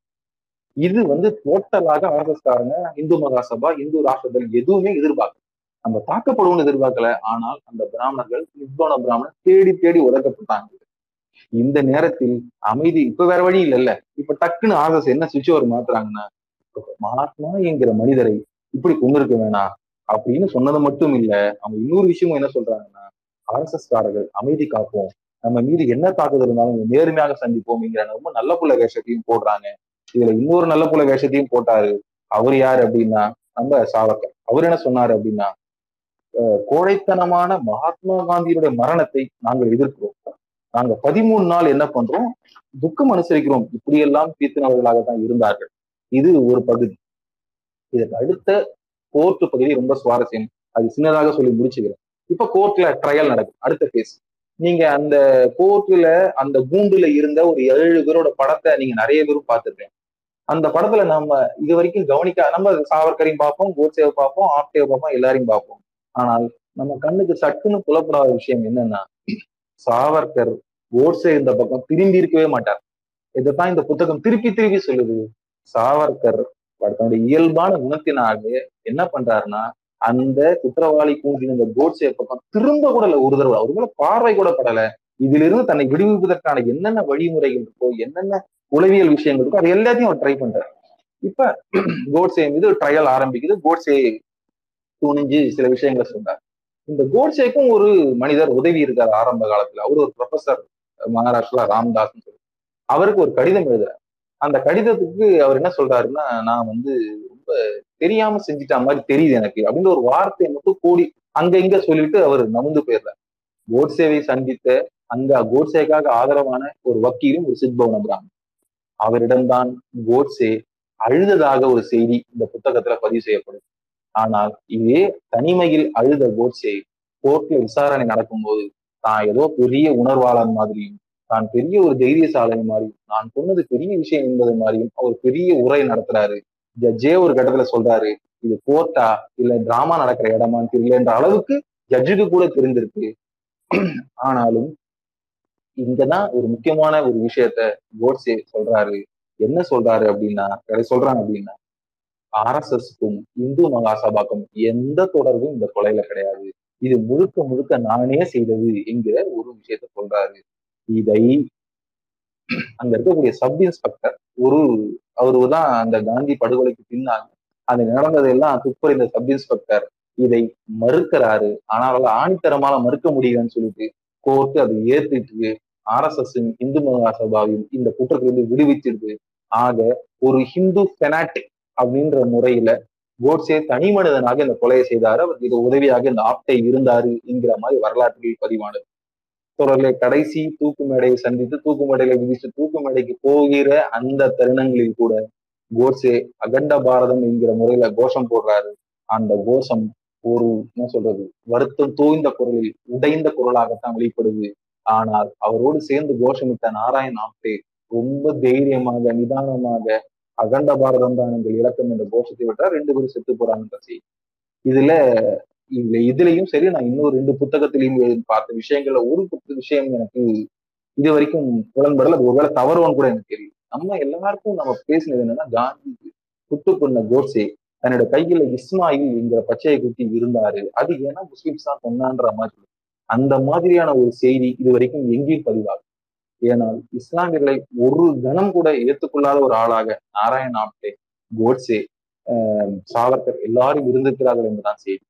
இது வந்து டோட்டலாக ஆர்எஸ்எஸ் காரங்க இந்து மகாசபா இந்து ராஷ்டிரதல் எதுவுமே எதிர்பார்க்கல. நம்ம தாக்கப்படுவோம்னு எதிர்பார்க்கல. ஆனால் அந்த பிராமணர்கள் சித்தோன பிராமணர் தேடி தேடி உதைக்கப்பட்டாங்க இந்த நேரத்தில் அமைதி இப்ப வேற வழி இல்லைல்ல. இப்ப டக்குன்னு ஆர்எஸ் என்ன சுவிட்ச் ஒரு மாத்துறாங்கன்னா மகாத்மா என்கிற மனிதரை இப்படி கொண்டிருக்க வேணாம் அப்படின்னு சொன்னது மட்டும் இல்ல அவங்க இன்னொரு விஷயமும் என்ன சொல்றாங்கன்னா ஆர்எஸ்எஸ் காரர்கள் அமைதி காப்போம். நம்ம மீது என்ன தாக்குதல் இருந்தாலும் நேர்மையாக சந்திப்போம்ங்கிற ரொம்ப நல்ல புள்ள வேஷத்தையும் போடுறாங்க. இதுல இன்னொரு நல்ல புள்ள வேஷத்தையும் போட்டாரு. அவர் யாரு அப்படின்னா நம்ம சாவக்கர் அவர் என்ன சொன்னாரு அப்படின்னா கோழைத்தனமான மகாத்மா காந்தியுடைய மரணத்தை நாங்கள் எதிர்க்கிறோம். நாங்க பதிமூணு நாள் என்ன பண்றோம்? துக்கம் அனுசரிக்கிறோம். இப்படியெல்லாம் தீர்த்தினவர்களாக தான் இருந்தார்கள். இது ஒரு பகுதி. இதற்கு அடுத்த கோர்ட்டு பகுதி ரொம்ப சுவாரஸ்யம். அது சின்னதாக சொல்லி முடிச்சுக்கிறேன். இப்ப கோர்ட்ல ட்ரையல் நடக்கும் அடுத்த கேஸ் நீங்க அந்த கோர்ட்ல அந்த கூண்டுல இருந்த ஒரு ஏழு பேரோட படத்தை நீங்க நிறைய பேரும் பார்த்துருக்கேன் அந்த படத்துல நம்ம இது வரைக்கும் கவனிக்க நம்ம சாவர்கரையும் பார்ப்போம் கோட்சேவை பார்ப்போம் ஆப்டேவை பார்ப்போம் எல்லாரையும் பார்ப்போம். ஆனால் நம்ம கண்ணுக்கு சட்டுன்னு புலப்படாத விஷயம் என்னன்னா சாவர்கர் கோட்ஸே இந்த பக்கம் திரும்பி இருக்கவே மாட்டார். இதைத்தான் இந்த புத்தகம் திருப்பி திருப்பி சொல்லுது. சாவர்கர் தன்னுடைய இயல்பான குணத்தினாக என்ன பண்றாருன்னா அந்த குற்றவாளி கூண்டின இந்த கோட்ஸே பக்கம் திரும்ப கூட ஒரு தடவை. அவர் மேல பார்வை கூட படல. இதிலிருந்து தன்னை விடுவிப்பதற்கான என்னென்ன வழிமுறைகள் இருக்கோ என்னென்ன உளவியல் விஷயங்கள் இருக்கோ அது எல்லாத்தையும் அவர் ட்ரை பண்றாரு. இப்ப கோட்ஸே மீது ட்ரையல் ஆரம்பிக்குது. கோட்ஸே துணிஞ்சு சில விஷயங்களை சொன்னார் இந்த கோட்ஸேக்கும் ஒரு மனிதர் உதவி இருக்கார் ஆரம்ப காலத்துல. அவர் ஒரு ப்ரொஃபசர் மகாராஷ்டிரா ராம்தாஸ் அவருக்கு ஒரு கடிதம் எழுதுறாரு. அந்த கடிதத்துக்கு அவர் என்ன சொல்றாருன்னா நான் வந்து ரொம்ப தெரியாம செஞ்சிட்ட மாதிரி தெரியுது எனக்கு அப்படின்ற ஒரு வார்த்தையை மட்டும் கூடி அங்க இங்க சொல்லிட்டு அவர் நமுந்து போயிடுறார். கோட்சேவை சந்தித்த அங்க கோட்சேக்காக ஆதரவான ஒரு வக்கீலும் ஒரு சித்பவன பிராமன் அவரிடம்தான் கோட்சே அழுததாக ஒரு செய்தி இந்த புத்தகத்துல பதிவு செய்யப்படும். ஆனால் இதே தனிமையில் அழுத கோட்சே கோர்ட்ல விசாரணை நடக்கும்போது தான் ஏதோ பெரிய உணர்வாளன் மாதிரியும் தான் பெரிய ஒரு தைரியசாலை மாதிரியும் நான் சொன்னது பெரிய விஷயம் என்பது மாதிரியும் அவர் பெரிய உரை நடத்துறாரு. ஜட்ஜே ஒரு கட்டத்துல சொல்றாரு இது கோர்ட்டா இல்ல டிராமா நடக்கிற இடமான்னு தெரியலன்ற அளவுக்கு ஜட்ஜுக்கு கூட தெரிஞ்சிருக்கு ஆனாலும் இங்கதான் ஒரு முக்கியமான ஒரு விஷயத்த கோட்ஸே சொல்றாரு. என்ன சொல்றாரு அப்படின்னா சொல்றாங்க அப்படின்னா ஆர்எஸ்எஸ்க்கும் இந்து மகாசபாக்கும் எந்த தொடர்பும் இந்த கொலையில கிடையாது. இது முழுக்க முழுக்க நானே செய்தது என்கிற ஒரு விஷயத்த சொல்றாரு. இதை அங்க இருக்கக்கூடிய சப் இன்ஸ்பெக்டர் ஒரு அவரு தான் அந்த காந்தி படுகொலைக்கு பின்னாங்க அது நடந்ததெல்லாம் துப்பறிந்த சப் இன்ஸ்பெக்டர் இதை மறுக்கிறாரு. ஆனால் ஆணித்தரமால மறுக்க முடியலன்னு சொல்லிட்டு கோர்ட்டு அதை ஏத்துட்டு ஆர்எஸ்எஸ் இந்து மகாசபாவையும் இந்த குற்றத்திலிருந்து விடுவிச்சிடுது ஆக ஒரு ஹிந்து பெனாட்டிக் அப்படின்ற முறையில கோட்ஸே தனி மனிதனாக இந்த கொலையை செய்தாரு. அவருக்கு இது உதவியாக இந்த ஆப்டை இருந்தாரு என்கிற மாதிரி வரலாற்றில் பதிவானது. தொடர்ல கடைசி தூக்கு மேடையை சந்தித்து தூக்கு மேடையில விதிச்சு தூக்கு மேடைக்கு போகிற அந்த தருணங்களில் கூட கோட்ஸே அகண்ட பாரதம் என்கிற முறையில கோஷம் போடுறாரு. அந்த கோஷம் ஒரு என்ன சொல்றது? வருத்தம் தோய்ந்த குரலில் உடைந்த குரலாகத்தான் வெளிப்படுது. ஆனால் அவரோடு சேர்ந்து கோஷமிட்ட நாராயண் ஆப்டே ரொம்ப தைரியமாக நிதானமாக அகண்ட பாரதம் தான் எங்கள் இலக்கம் என்ற கோஷத்தை விட்டா ரெண்டு பேரும் செத்து போறாங்கன்ற செய்தி. இதுல இதுல இதுலயும் சரி நான் இன்னொரு ரெண்டு புத்தகத்திலையும் பார்த்த விஷயங்கள்ல ஒரு புத்த விஷயம் எனக்கு இது வரைக்கும் உடன்படல அது ஒருவேளை தவறுன்னு கூட எனக்கு தெரியும் நம்ம எல்லாருக்கும் நம்ம பேசினது என்னன்னா காந்தி குட்டு கொண்ட கோட்ஸே தன்னோட கையில இஸ்மாயில் என்கிற பச்சையை குத்தி இருந்தாரு அது ஏன்னா முஸ்லிம்ஸ் தான் கொண்டான்ற மாதிரி. அந்த மாதிரியான ஒரு செய்தி இது வரைக்கும் எங்கேயும் பதிவாகும் ஏனால் இஸ்லாமியர்களை ஒரு கணம் கூட ஏற்றுக்கொள்ளாத ஒரு ஆளாக நாராயண் ஆப்டே கோட்ஸே சாவர்கர் எல்லாரும் இருந்திருக்கிறார்கள் என்றுதான் செய்தி.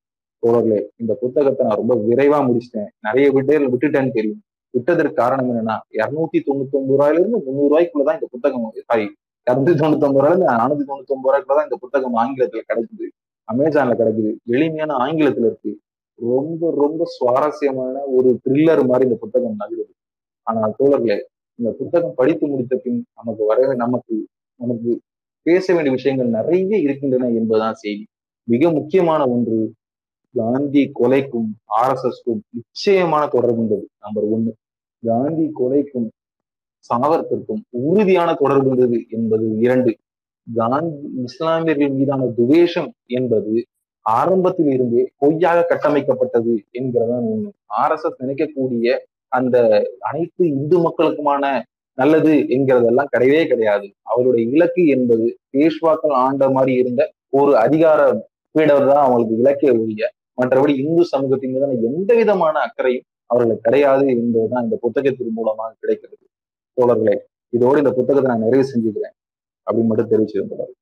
தோழர்களே இந்த புத்தகத்தை நான் ரொம்ப விரைவா முடிச்சிட்டேன். நிறைய விட்டு விட்டுட்டேன்னு தெரியும். விட்டதற்கு காரணம் என்னன்னா இருநூத்தி தொண்ணூத்தி ஒன்பது ரூபாயில இருந்து முந்நூறு ரூபாய்க்குள்ளதான் இந்த புத்தகம் சாரி இரநூத்தி தொண்ணூத்தி ஒன்பது ரூபாயில இருந்து நானூத்தி தொண்ணூத்தி ஒன்பது ரூபாய்க்குள்ளதான் இந்த புத்தகம் ஆங்கிலத்துல கிடைக்குது. அமேசான்ல கிடைக்குது. எளிமையான ஆங்கிலத்துல இருக்கு. ரொம்ப ரொம்ப சுவாரஸ்யமான ஒரு த்ரில்லர் மாதிரி இந்த புத்தகம் நகருது. ஆனால் தோழர்களே இந்த புத்தகம் படித்து முடித்த பின் நமக்கு வர நமக்கு நமக்கு பேச வேண்டிய விஷயங்கள் நிறைய இருக்கின்றன என்பதுதான் செய்தி. மிக முக்கியமான ஒன்று காந்தி கொலைக்கும் ஆர் எஸ் எஸ்க்கும் நிச்சயமான தொடர்பு இருந்தது நம்பர் ஒன்னு. காந்தி கொலைக்கும் சாவர்கருக்கும் உறுதியான தொடர்பு இருந்தது என்பது இரண்டு. காந்தி இஸ்லாமியர்கள் மீதான துவேஷம் என்பது ஆரம்பத்தில் இருந்தே பொய்யாக கட்டமைக்கப்பட்டது என்கிறதான் ஒண்ணு. ஆர் எஸ் எஸ் நினைக்கக்கூடிய அந்த அனைத்து இந்து மக்களுக்குமான நல்லது என்கிறதெல்லாம் கிடையவே கிடையாது. அவருடைய இலக்கு என்பது பேஷ்வாக்கள் ஆண்ட மாதிரி இருந்த ஒரு அதிகார பீடர் தான் அவங்களுக்கு இலக்கிய ஒழிய மற்றபடி இந்து சமூகத்தின் மீதான எந்த விதமான அக்கறையும் அவர்களுக்கு கிடையாது என்பதுதான் இந்த புத்தகத்தின் மூலமாக கிடைக்கிறது. தோழர்களே இதோடு இந்த புத்தகத்தை நான் நிறைவு செஞ்சுக்கிறேன். அப்படின்னு மட்டும் தெரிவிச்சிருந்தார்